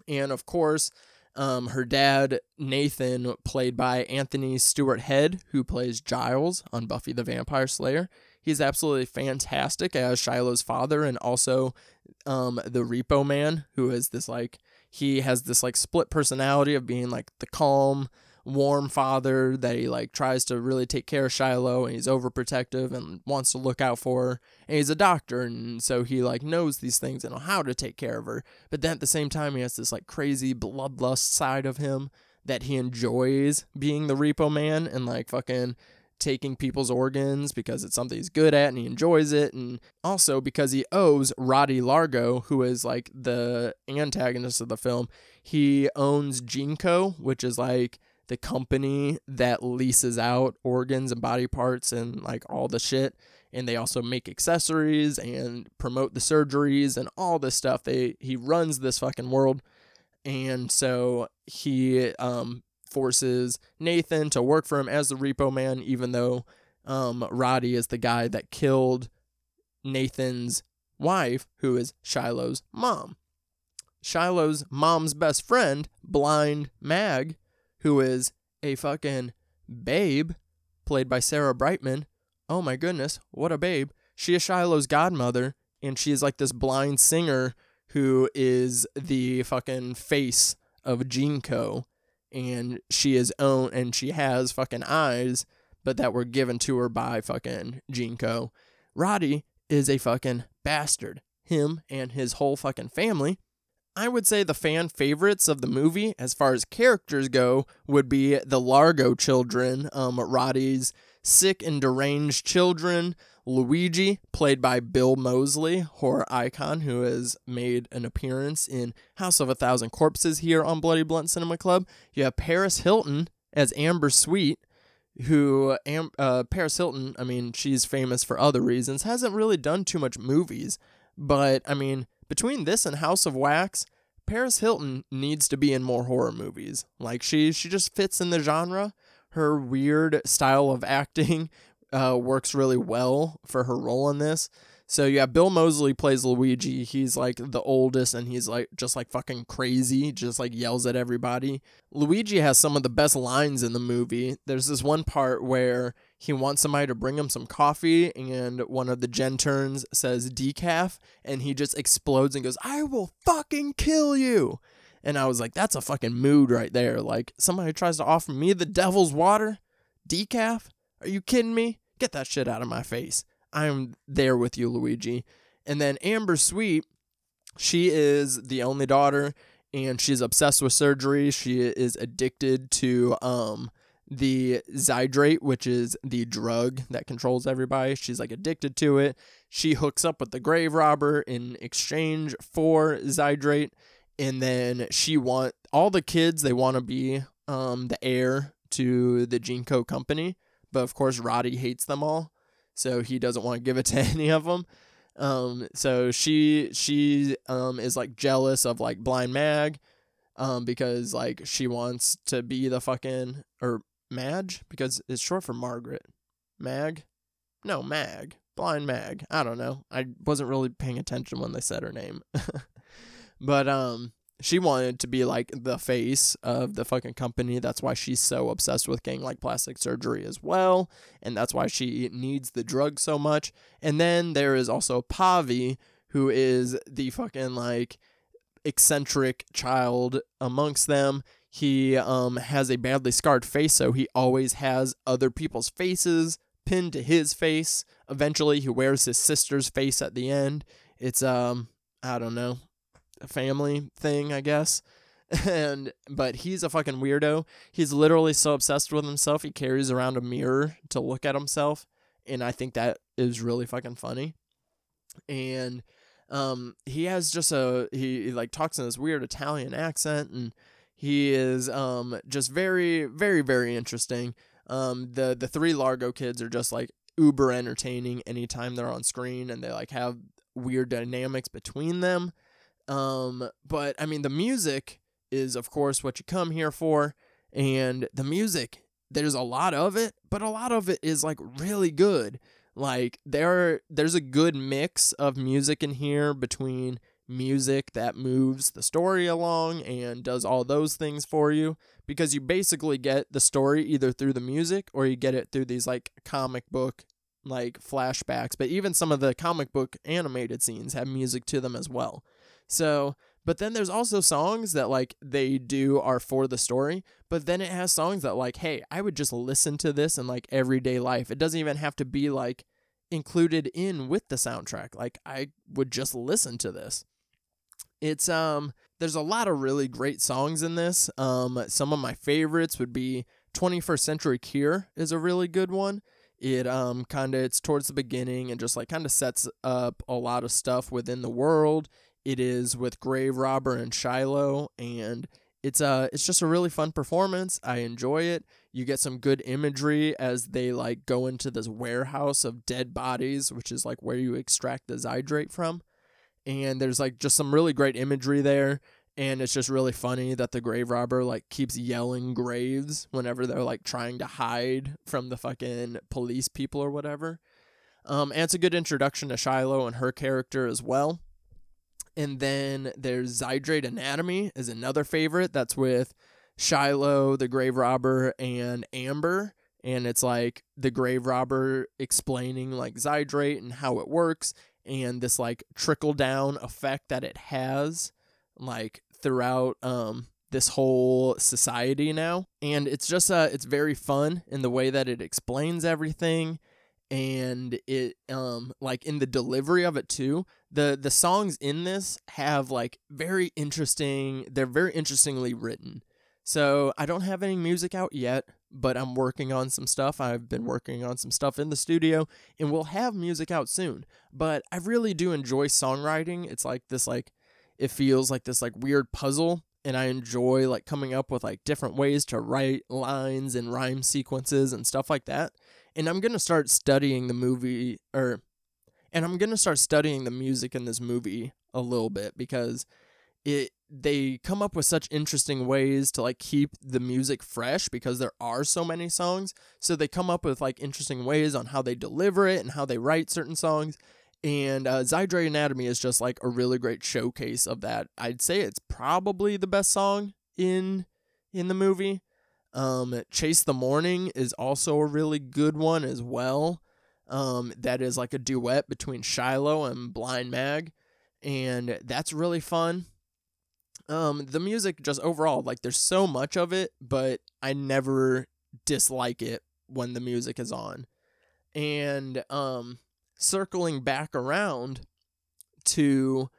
And of course, um, her dad, Nathan, played by Anthony Stewart Head, who plays Giles on Buffy the Vampire Slayer. He's absolutely fantastic as Shiloh's father and also um, the Repo Man, who is this like, he has this like split personality of being like the calm, warm father that he like tries to really take care of Shiloh and he's overprotective and wants to look out for her. And he's a doctor and so he like knows these things and how to take care of her. But then at the same time he has this like crazy bloodlust side of him that he enjoys being the repo man and like fucking taking people's organs because it's something he's good at and he enjoys it and also because he owes Rotti Largo who is like the antagonist of the film he owns GeneCo which is like the company that leases out organs and body parts and like all the shit and they also make accessories and promote the surgeries and all this stuff. They he runs this fucking world and so he um forces Nathan to work for him as the repo man even though um Rotti is the guy that killed Nathan's wife who is Shiloh's mom Shiloh's mom's best friend blind Mag who is a fucking babe, played by Sarah Brightman. Oh my goodness, what a babe. She is Shiloh's godmother, and she is like this blind singer who is the fucking face of GeneCo. And she is own and she has fucking eyes, but that were given to her by fucking GeneCo. Rotti is a fucking bastard. Him and his whole fucking family I would say the fan favorites of the movie, as far as characters go, would be the Largo children, um, Rotti's sick and deranged children, Luigi, played by Bill Moseley, horror icon who has made an appearance in House of a Thousand Corpses here on Bloody Blunt Cinema Club. You have Paris Hilton as Amber Sweet, who Am- uh, Paris Hilton, I mean, she's famous for other reasons, hasn't really done too much movies, but I mean, between this and House of Wax, Paris Hilton needs to be in more horror movies. Like she she just fits in the genre. Her weird style of acting uh, works really well for her role in this. So yeah, Bill Moseley plays Luigi. He's like the oldest and he's like just like fucking crazy, just like yells at everybody. Luigi has some of the best lines in the movie. There's this one part where he wants somebody to bring him some coffee and one of the genterns says decaf and he just explodes and goes, "I will fucking kill you." And I was like, that's a fucking mood right there. Like somebody tries to offer me the devil's water, decaf? Are you kidding me? Get that shit out of my face. I'm there with you, Luigi. And then Amber Sweet, she is the only daughter and she's obsessed with surgery. She is addicted to um the Zydrate, which is the drug that controls everybody. She's like addicted to it. She hooks up with the grave robber in exchange for Zydrate. And then she want all the kids, they want to be um the heir to the GeneCo company. But of course Rotti hates them all so he doesn't want to give it to *laughs* any of them. Um, so she she um is like jealous of like Blind Mag, um, because like she wants to be the fucking or Madge because it's short for Margaret. Mag, no Mag, Blind Mag. I don't know. I wasn't really paying attention when they said her name, *laughs* but um, she wanted to be like the face of the fucking company. That's why she's so obsessed with getting like plastic surgery as well. And that's why she needs the drug so much. And then there is also Pavi, who is the fucking like eccentric child amongst them. He um has a badly scarred face, so he always has other people's faces pinned to his face. Eventually he wears his sister's face at the end. It's um I don't know family thing, I guess. *laughs* And but he's a fucking weirdo. He's literally so obsessed with himself he carries around a mirror to look at himself, and I think that is really fucking funny. and um, he has just a he, he like talks in this weird Italian accent, and he is um just very very very interesting. Um, the the three Largo kids are just like uber entertaining anytime they're on screen, and they like have weird dynamics between them. Um, but I mean, the music is of course what you come here for, and the music there's a lot of it, but a lot of it is like really good. Like there there's a good mix of music in here between music that moves the story along and does all those things for you because you basically get the story either through the music or you get it through these like comic book like flashbacks but even some of the comic book animated scenes have music to them as well so but then there's also songs that like they do are for the story, but then it has songs that like, hey, I would just listen to this in like everyday life. It doesn't even have to be like included in with the soundtrack. Like I would just listen to this. It's um there's a lot of really great songs in this. Um some of my favorites would be 21st Century Cure is a really good one. It um kind of it's towards the beginning and just like kind of sets up a lot of stuff within the world. It is with Grave Robber and Shiloh, and it's uh it's just a really fun performance. I enjoy it. You get some good imagery as they like go into this warehouse of dead bodies, which is like where you extract the zydrate from. And there's like just some really great imagery there. And it's just really funny that the grave robber like keeps yelling graves whenever they're like trying to hide from the fucking police people or whatever. Um, and it's a good introduction to Shiloh and her character as well. And then there's Zydrate Anatomy is another favorite. That's with Shiloh, the grave robber, and Amber. And it's like the grave robber explaining like Zydrate and how it works and this like trickle down effect that it has like throughout um this whole society now. And it's just uh it's very fun in the way that it explains everything and it um like in the delivery of it too the the songs in this have like very interesting they're very interestingly written. So i don't have any music out yet but i'm working on some stuff. I've been working on some stuff in the studio and we'll have music out soon. But i really do enjoy songwriting. It's like this like it feels like this like weird puzzle and i enjoy like coming up with like different ways to write lines and rhyme sequences and stuff like that and i'm going to start studying the movie or and I'm gonna start studying the music in this movie a little bit because it they come up with such interesting ways to like keep the music fresh because there are so many songs. So they come up with like interesting ways on how they deliver it and how they write certain songs. And uh, Zydrate Anatomy is just like a really great showcase of that. I'd say it's probably the best song in in the movie. Um, Chase the Morning is also a really good one as well um, that is like a duet between Shiloh and Blind Mag, and that's really fun. Um, the music just overall, like there's so much of it, but I never dislike it when the music is on. And um, circling back around to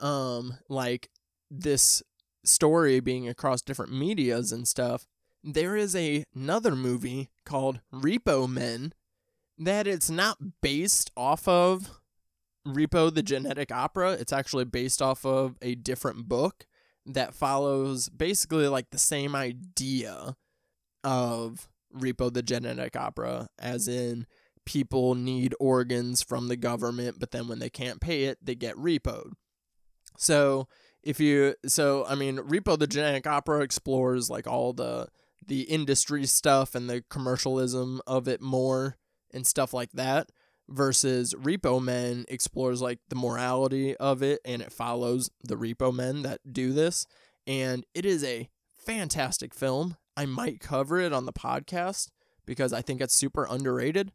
um, like this story being across different medias and stuff, there is a, another movie called Repo Men that it's not based off of Repo the Genetic Opera. It's actually based off of a different book that follows basically like the same idea of Repo the Genetic Opera, as in people need organs from the government, but then when they can't pay it, they get repoed. So if you so I mean Repo the Genetic Opera explores like all the the industry stuff and the commercialism of it more and stuff like that versus repo men explores like the morality of it and it follows the repo men that do this. And it is a fantastic film. I might cover it on the podcast because i think it's super underrated.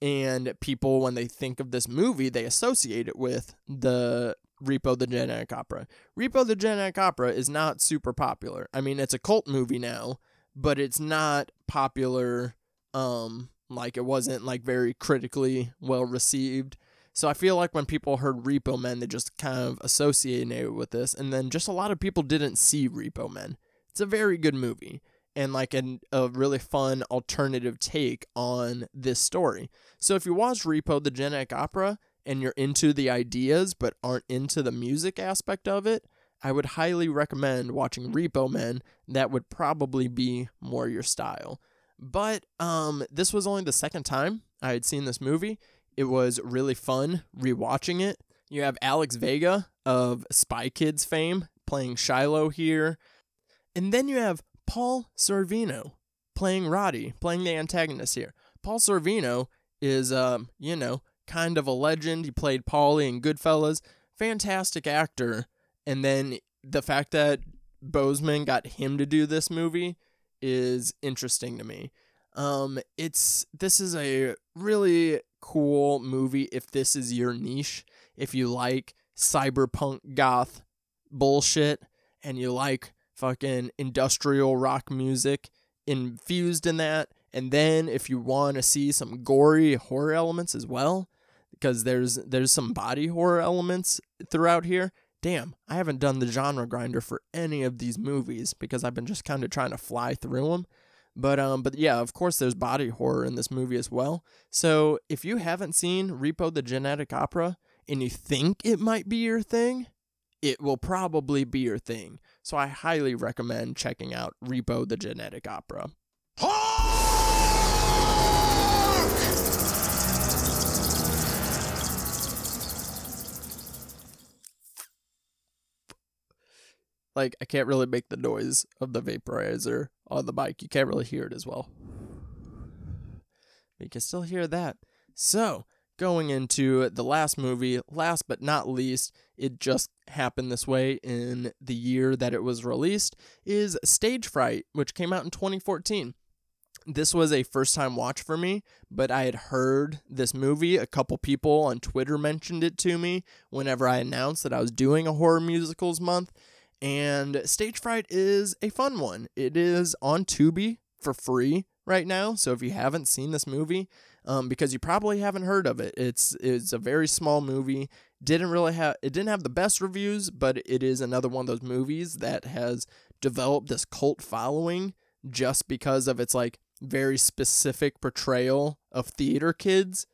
And people when they think of this movie they associate it with the repo the genetic opera. Repo the genetic opera is not super popular. I mean it's a cult movie now but it's not popular um like it wasn't like very critically well received. So I feel like when people heard Repo Men, they just kind of associated it with this, and then just a lot of people didn't see Repo Men. It's a very good movie and like an, a really fun alternative take on this story. So if you watch Repo the Genetic Opera and you're into the ideas but aren't into the music aspect of it, I would highly recommend watching Repo Men. That would probably be more your style. But um, this was only the second time I had seen this movie. It was really fun rewatching it. You have Alexa Vega of Spy Kids fame playing Shiloh here. And then you have Paul Sorvino playing Rotti, playing the antagonist here. Paul Sorvino is, um, you know, kind of a legend. He played Paulie in Goodfellas. Fantastic actor. And then the fact that Bousman got him to do this movie is interesting to me. Um, it's this is a really cool movie if this is your niche. If you like cyberpunk goth bullshit and you like fucking industrial rock music infused in that, and then if you want to see some gory horror elements as well, because there's there's some body horror elements throughout here. Damn, I haven't done the genre grinder for any of these movies because I've been just kind of trying to fly through them. But um, but yeah, of course, there's body horror in this movie as well. So if you haven't seen Repo the Genetic Opera and you think it might be your thing, it will probably be your thing. So I highly recommend checking out Repo the Genetic Opera. Like I can't really make the noise of the vaporizer on the mic. You can't really hear it as well. But you can still hear that. So, going into the last movie, last but not least, it just happened this way in the year that it was released, is Stage Fright, which came out in 2014. This was a first time watch for me, but I had heard this movie. A couple people on Twitter mentioned it to me whenever I announced that I was doing a horror musicals month. And Stage Fright is a fun one. It is on Tubi for free right now. So if you haven't seen this movie, um, because you probably haven't heard of it, it's it's a very small movie. Didn't really have it didn't have the best reviews, but it is another one of those movies that has developed this cult following just because of its like very specific portrayal of theater kids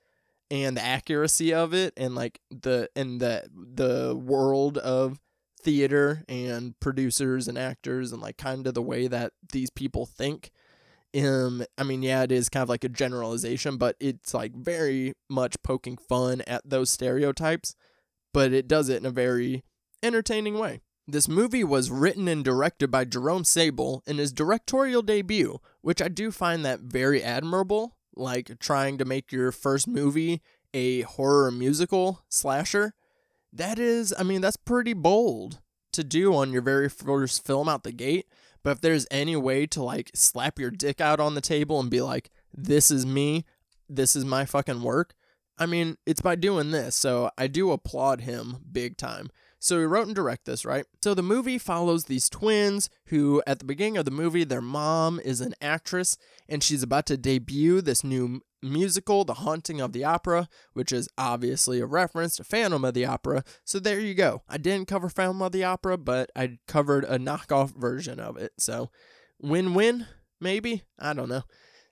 and the accuracy of it and like the and the the world of theater and producers and actors and like kind of the way that these people think um i mean yeah it is kind of like a generalization but it's like very much poking fun at those stereotypes but it does it in a very entertaining way this movie was written and directed by Jerome Sable in his directorial debut, which I do find that very admirable, like trying to make your first movie a horror musical slasher. That is, I mean, that's pretty bold to do on your very first film out the gate. But if there's any way to like slap your dick out on the table and be like, this is me, this is my fucking work, I mean, it's by doing this. So I do applaud him big time. So he wrote and directed this, right? So the movie follows these twins who, at the beginning of the movie, their mom is an actress and she's about to debut this new musical, The Haunting of the Opera, which is obviously a reference to Phantom of the Opera. So there you go. I didn't cover Phantom of the Opera, but I covered a knockoff version of it. So win win, maybe? I don't know.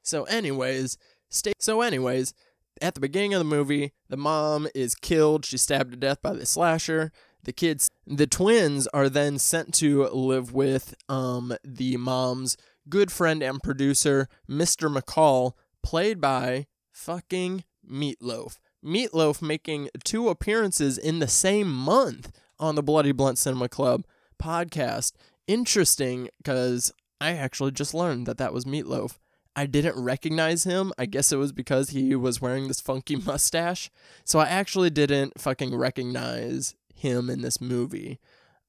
So, anyways, stay. So, anyways, at the beginning of the movie, the mom is killed. She's stabbed to death by the slasher. The kids, the twins, are then sent to live with um the mom's good friend and producer, Mr. McCall, played by fucking Meatloaf. Meatloaf making two appearances in the same month on the Bloody Blunt Cinema Club podcast. Interesting because I actually just learned that that was Meatloaf. I didn't recognize him. I guess it was because he was wearing this funky *laughs* mustache. So I actually didn't fucking recognize him in this movie.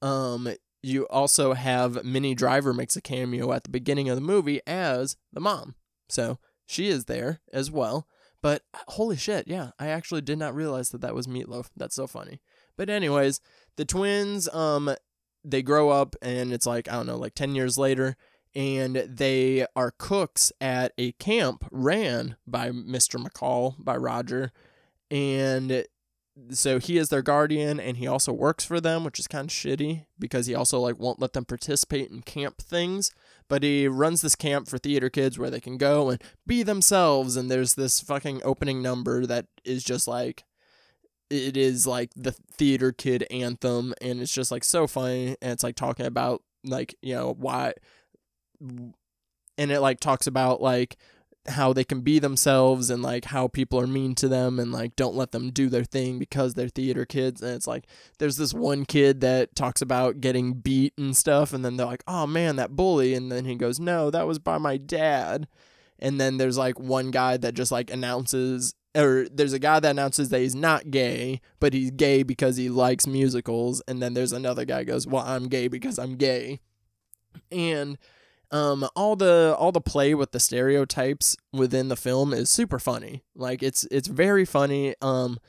Um, you also have Minnie Driver makes a cameo at the beginning of the movie as the mom. So she is there as well. But holy shit, yeah, I actually did not realize that that was Meatloaf. That's so funny. But anyways, the twins, um, they grow up and it's like I don't know, like ten years later, and they are cooks at a camp ran by Mr. McCall by Roger, and so he is their guardian and he also works for them which is kind of shitty because he also like won't let them participate in camp things. But he runs this camp for theater kids where they can go and be themselves and there's this fucking opening number that is just like it is like the theater kid anthem and it's just like so funny and it's like talking about like you know why and it like talks about like how they can be themselves and like how people are mean to them and like don't let them do their thing because they're theater kids. And it's like there's this one kid that talks about getting beat and stuff and then they're like oh man that bully. And then he goes no that was by my dad. And then there's like one guy that just like announces or there's a guy that announces that he's not gay but he's gay because he likes musicals. And then there's another guy goes well i'm gay because i'm gay. And um all the all the play with the stereotypes within the film is super funny. Like it's it's very funny. Um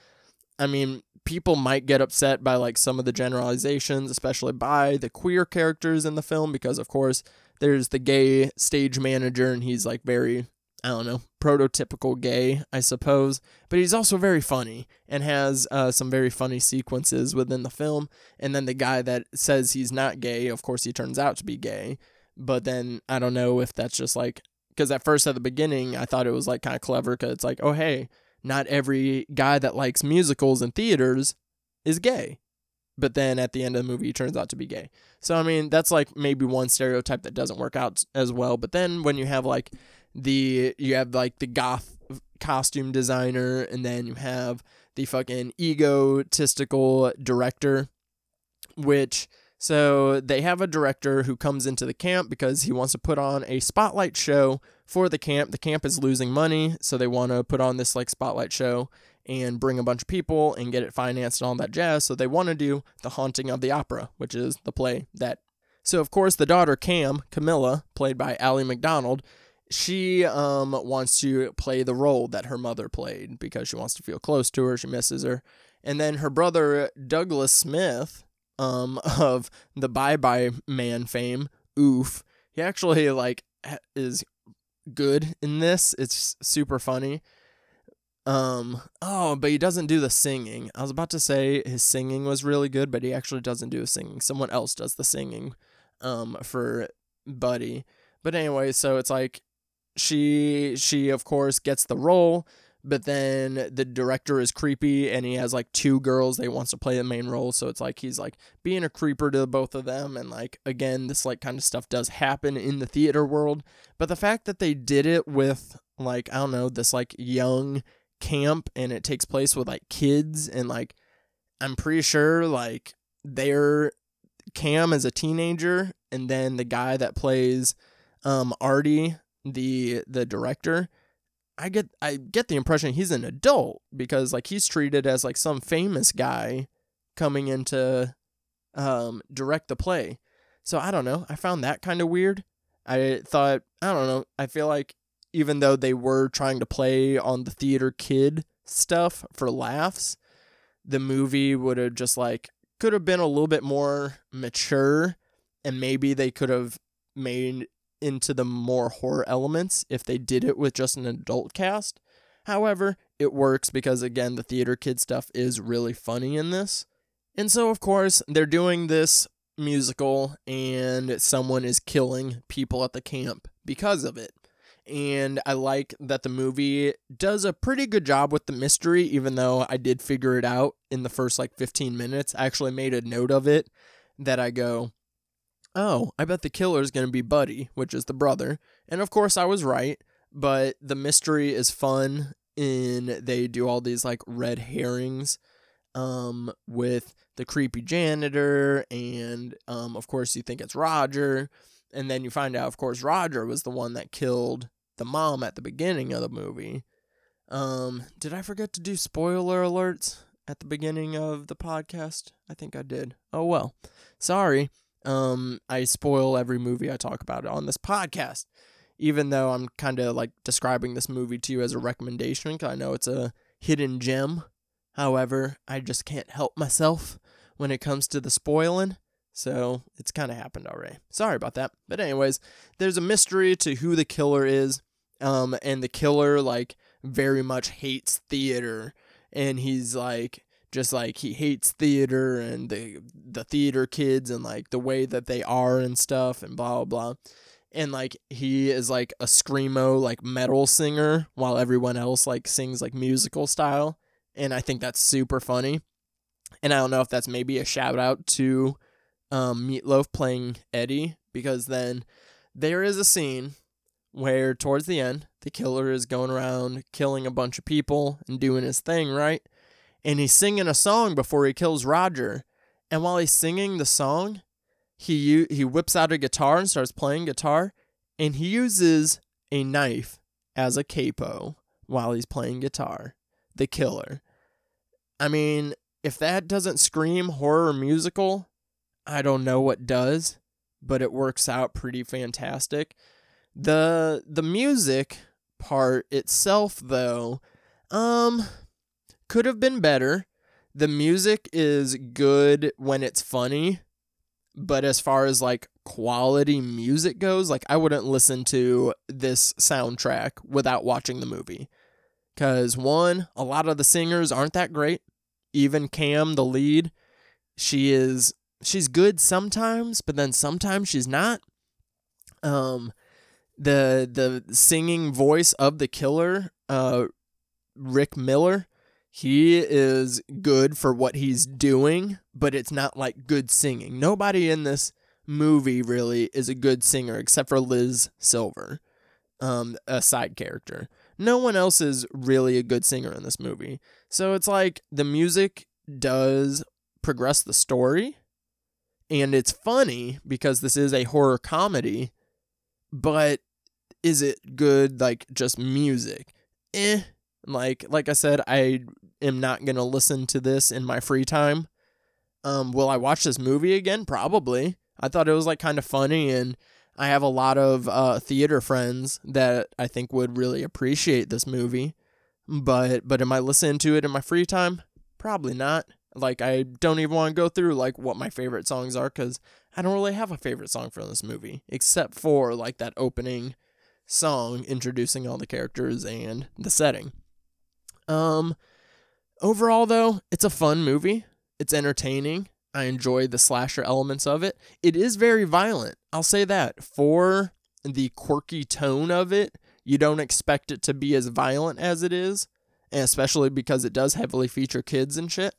i mean people might get upset by like some of the generalizations especially by the queer characters in the film because of course there's the gay stage manager and he's like very i don't know prototypical gay i suppose. But he's also very funny and has uh, some very funny sequences within the film. And then the guy that says he's not gay of course he turns out to be gay but then I don't know if that's just like because at first at the beginning I thought it was like kind of clever because it's like oh hey not every guy that likes musicals and theaters is gay. But then at the end of the movie he turns out to be gay. So I mean that's like maybe one stereotype that doesn't work out as well. But then when you have like the you have like the goth costume designer and then you have the fucking egotistical director which so they have a director who comes into the camp because he wants to put on a spotlight show for the camp. The camp is losing money, so they want to put on this like spotlight show and bring a bunch of people and get it financed and all that jazz. So they want to do The Haunting of the Opera, which is the play that. So of course the daughter Cam, Camilla, played by Allie MacDonald, she um wants to play the role that her mother played because she wants to feel close to her, she misses her. And then her brother Douglas Smith, um *laughs* of the Bye Bye Man fame, Oof. He actually like is good in this. It's super funny. Um oh, but he doesn't do the singing. I was about to say his singing was really good, but he actually doesn't do the singing. Someone else does the singing um for Buddy. But anyway, so it's like she she of course gets the role but then the director is creepy and he has like two girls that wants to play the main role. So it's like he's like being a creeper to both of them. And like again this like kind of stuff does happen in the theater world. But the fact that they did it with like i don't know this like young camp and it takes place with like kids and like i'm pretty sure like they're cam is a teenager and then the guy that plays um artie the the director I get I get the impression he's an adult because like he's treated as like some famous guy coming in to um direct the play. So I don't know. I found that kind of weird. I thought I don't know. I feel like even though they were trying to play on the theater kid stuff for laughs, the movie would have just like could have been a little bit more mature and maybe they could have made into the more horror elements if they did it with just an adult cast. However, it works because again the theater kid stuff is really funny in this. And so of course, they're doing this musical and someone is killing people at the camp because of it. And I like that the movie does a pretty good job with the mystery, even though I did figure it out in the first like 15 minutes. I actually made a note of it that I go, oh, I bet the killer is going to be Buddy, which is the brother. And of course, I was right, but the mystery is fun in they do all these like red herrings um with the creepy janitor and um of course you think it's Roger and then you find out of course Roger was the one that killed the mom at the beginning of the movie. Um did I forget to do spoiler alerts at the beginning of the podcast? I think I did. Oh well. Sorry. Um, I spoil every movie I talk about on this podcast, even though I'm kind of like describing this movie to you as a recommendation because I know it's a hidden gem. However, I just can't help myself when it comes to the spoiling. So it's kind of happened already. Sorry about that. But anyways, there's a mystery to who the killer is. Um, and the killer like very much hates theater, and he's like just like he hates theater and the the theater kids and like the way that they are and stuff and blah blah blah. And like he is like a screamo like metal singer while everyone else like sings like musical style. and I think that's super funny. And I don't know if that's maybe a shout out to um, Meat Loaf playing Eddie because then there is a scene where towards the end the killer is going around killing a bunch of people and doing his thing, right? And he's singing a song before he kills Roger. And while he's singing the song, he he whips out a guitar and starts playing guitar, and he uses a knife as a capo while he's playing guitar. The killer. I mean, if that doesn't scream horror musical, I don't know what does, but it works out pretty fantastic. The the music part itself though, um could have been better. The music is good when it's funny, but as far as like quality music goes, like I wouldn't listen to this soundtrack without watching the movie. Cuz one, a lot of the singers aren't that great. Even Cam, the lead, she is she's good sometimes, but then sometimes she's not. Um the the singing voice of the killer, uh Rick Miller, he is good for what he's doing, but it's not like good singing. Nobody in this movie really is a good singer except for Liz Silver, um, a side character. No one else is really a good singer in this movie. So it's like the music does progress the story, and it's funny because this is a horror comedy, but is it good like just music? Eh. Like like I said, I am not gonna listen to this in my free time. Um, will I watch this movie again? Probably. I thought it was like kind of funny, and I have a lot of uh, theater friends that I think would really appreciate this movie. But but am I listening to it in my free time? Probably not. Like I don't even want to go through like what my favorite songs are because I don't really have a favorite song from this movie except for like that opening song introducing all the characters and the setting. Um, overall though, it's a fun movie. It's entertaining. I enjoy the slasher elements of it. It is very violent. I'll say that. For the quirky tone of it, you don't expect it to be as violent as it is, and especially because it does heavily feature kids and shit.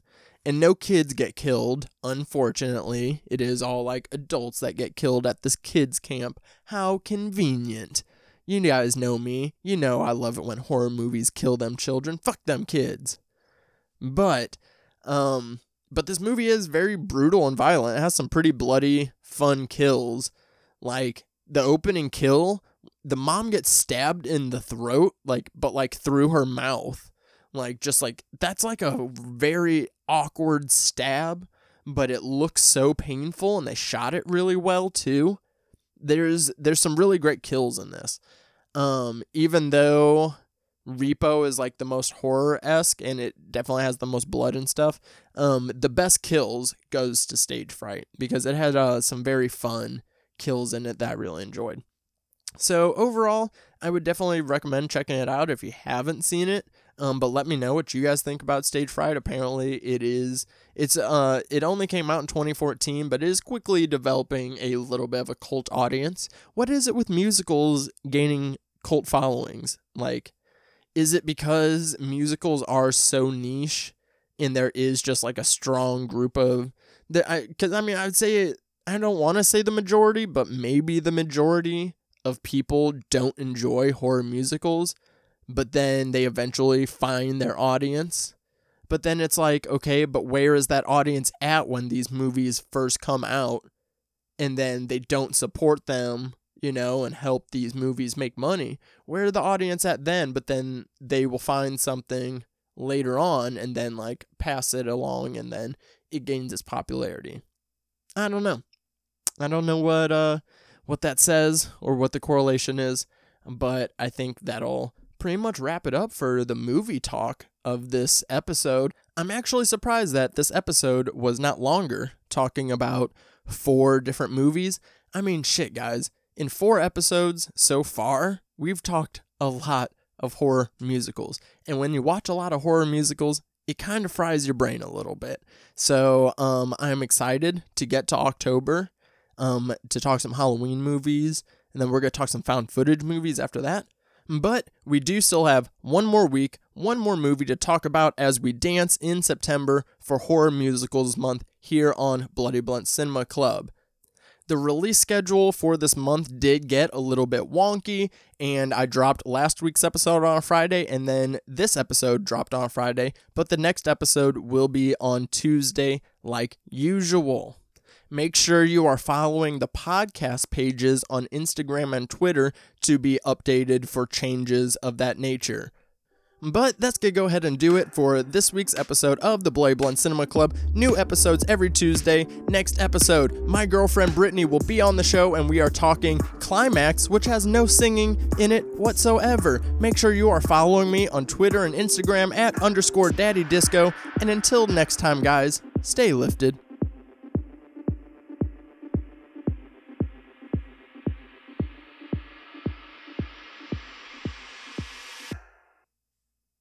And no kids get killed, unfortunately. It is all like adults that get killed at this kids' camp. How convenient. You guys know me. You know I love it when horror movies kill them children. Fuck them kids. But, um, but this movie is very brutal and violent. It has some pretty bloody, fun kills. Like the opening kill, the mom gets stabbed in the throat, like, but like through her mouth. Like, just like, that's like a very awkward stab, but it looks so painful and they shot it really well too. There's, there's some really great kills in this. Um, even though Repo is like the most horror esque and it definitely has the most blood and stuff. Um, the best kills goes to Stage Fright because it had uh, some very fun kills in it that I really enjoyed. So overall, I would definitely recommend checking it out if you haven't seen it. Um, but let me know what you guys think about Stage Fright. Apparently, it is it's uh it only came out in 2014, but it is quickly developing a little bit of a cult audience. What is it with musicals gaining cult followings? Like is it because musicals are so niche and there is just like a strong group of that I cuz I mean I'd say I don't want to say the majority, but maybe the majority of people don't enjoy horror musicals, but then they eventually find their audience. But then it's like, okay, but where is that audience at when these movies first come out? And then they don't support them you know, and help these movies make money. Where are the audience at then? But then they will find something later on and then like pass it along and then it gains its popularity. I don't know. I don't know what uh what that says or what the correlation is, but I think that'll pretty much wrap it up for the movie talk of this episode. I'm actually surprised that this episode was not longer, talking about four different movies. I mean, shit, guys in four episodes so far, we've talked a lot of horror musicals. And when you watch a lot of horror musicals, it kind of fries your brain a little bit. So um, I'm excited to get to October um, to talk some Halloween movies, and then we're going to talk some found footage movies after that. But we do still have one more week, one more movie to talk about as we dance in September for Horror Musicals Month here on Bloody Blunt Cinema Club. The release schedule for this month did get a little bit wonky, and I dropped last week's episode on Friday, and then this episode dropped on Friday, but the next episode will be on Tuesday, like usual. Make sure you are following the podcast pages on Instagram and Twitter to be updated for changes of that nature. But that's gonna go ahead and do it for this week's episode of the Bloody Blunt Cinema Club. New episodes every Tuesday. Next episode, my girlfriend Brittany will be on the show and we are talking Climax, which has no singing in it whatsoever. Make sure you are following me on Twitter and Instagram at underscore daddy disco. And until next time, guys, stay lifted.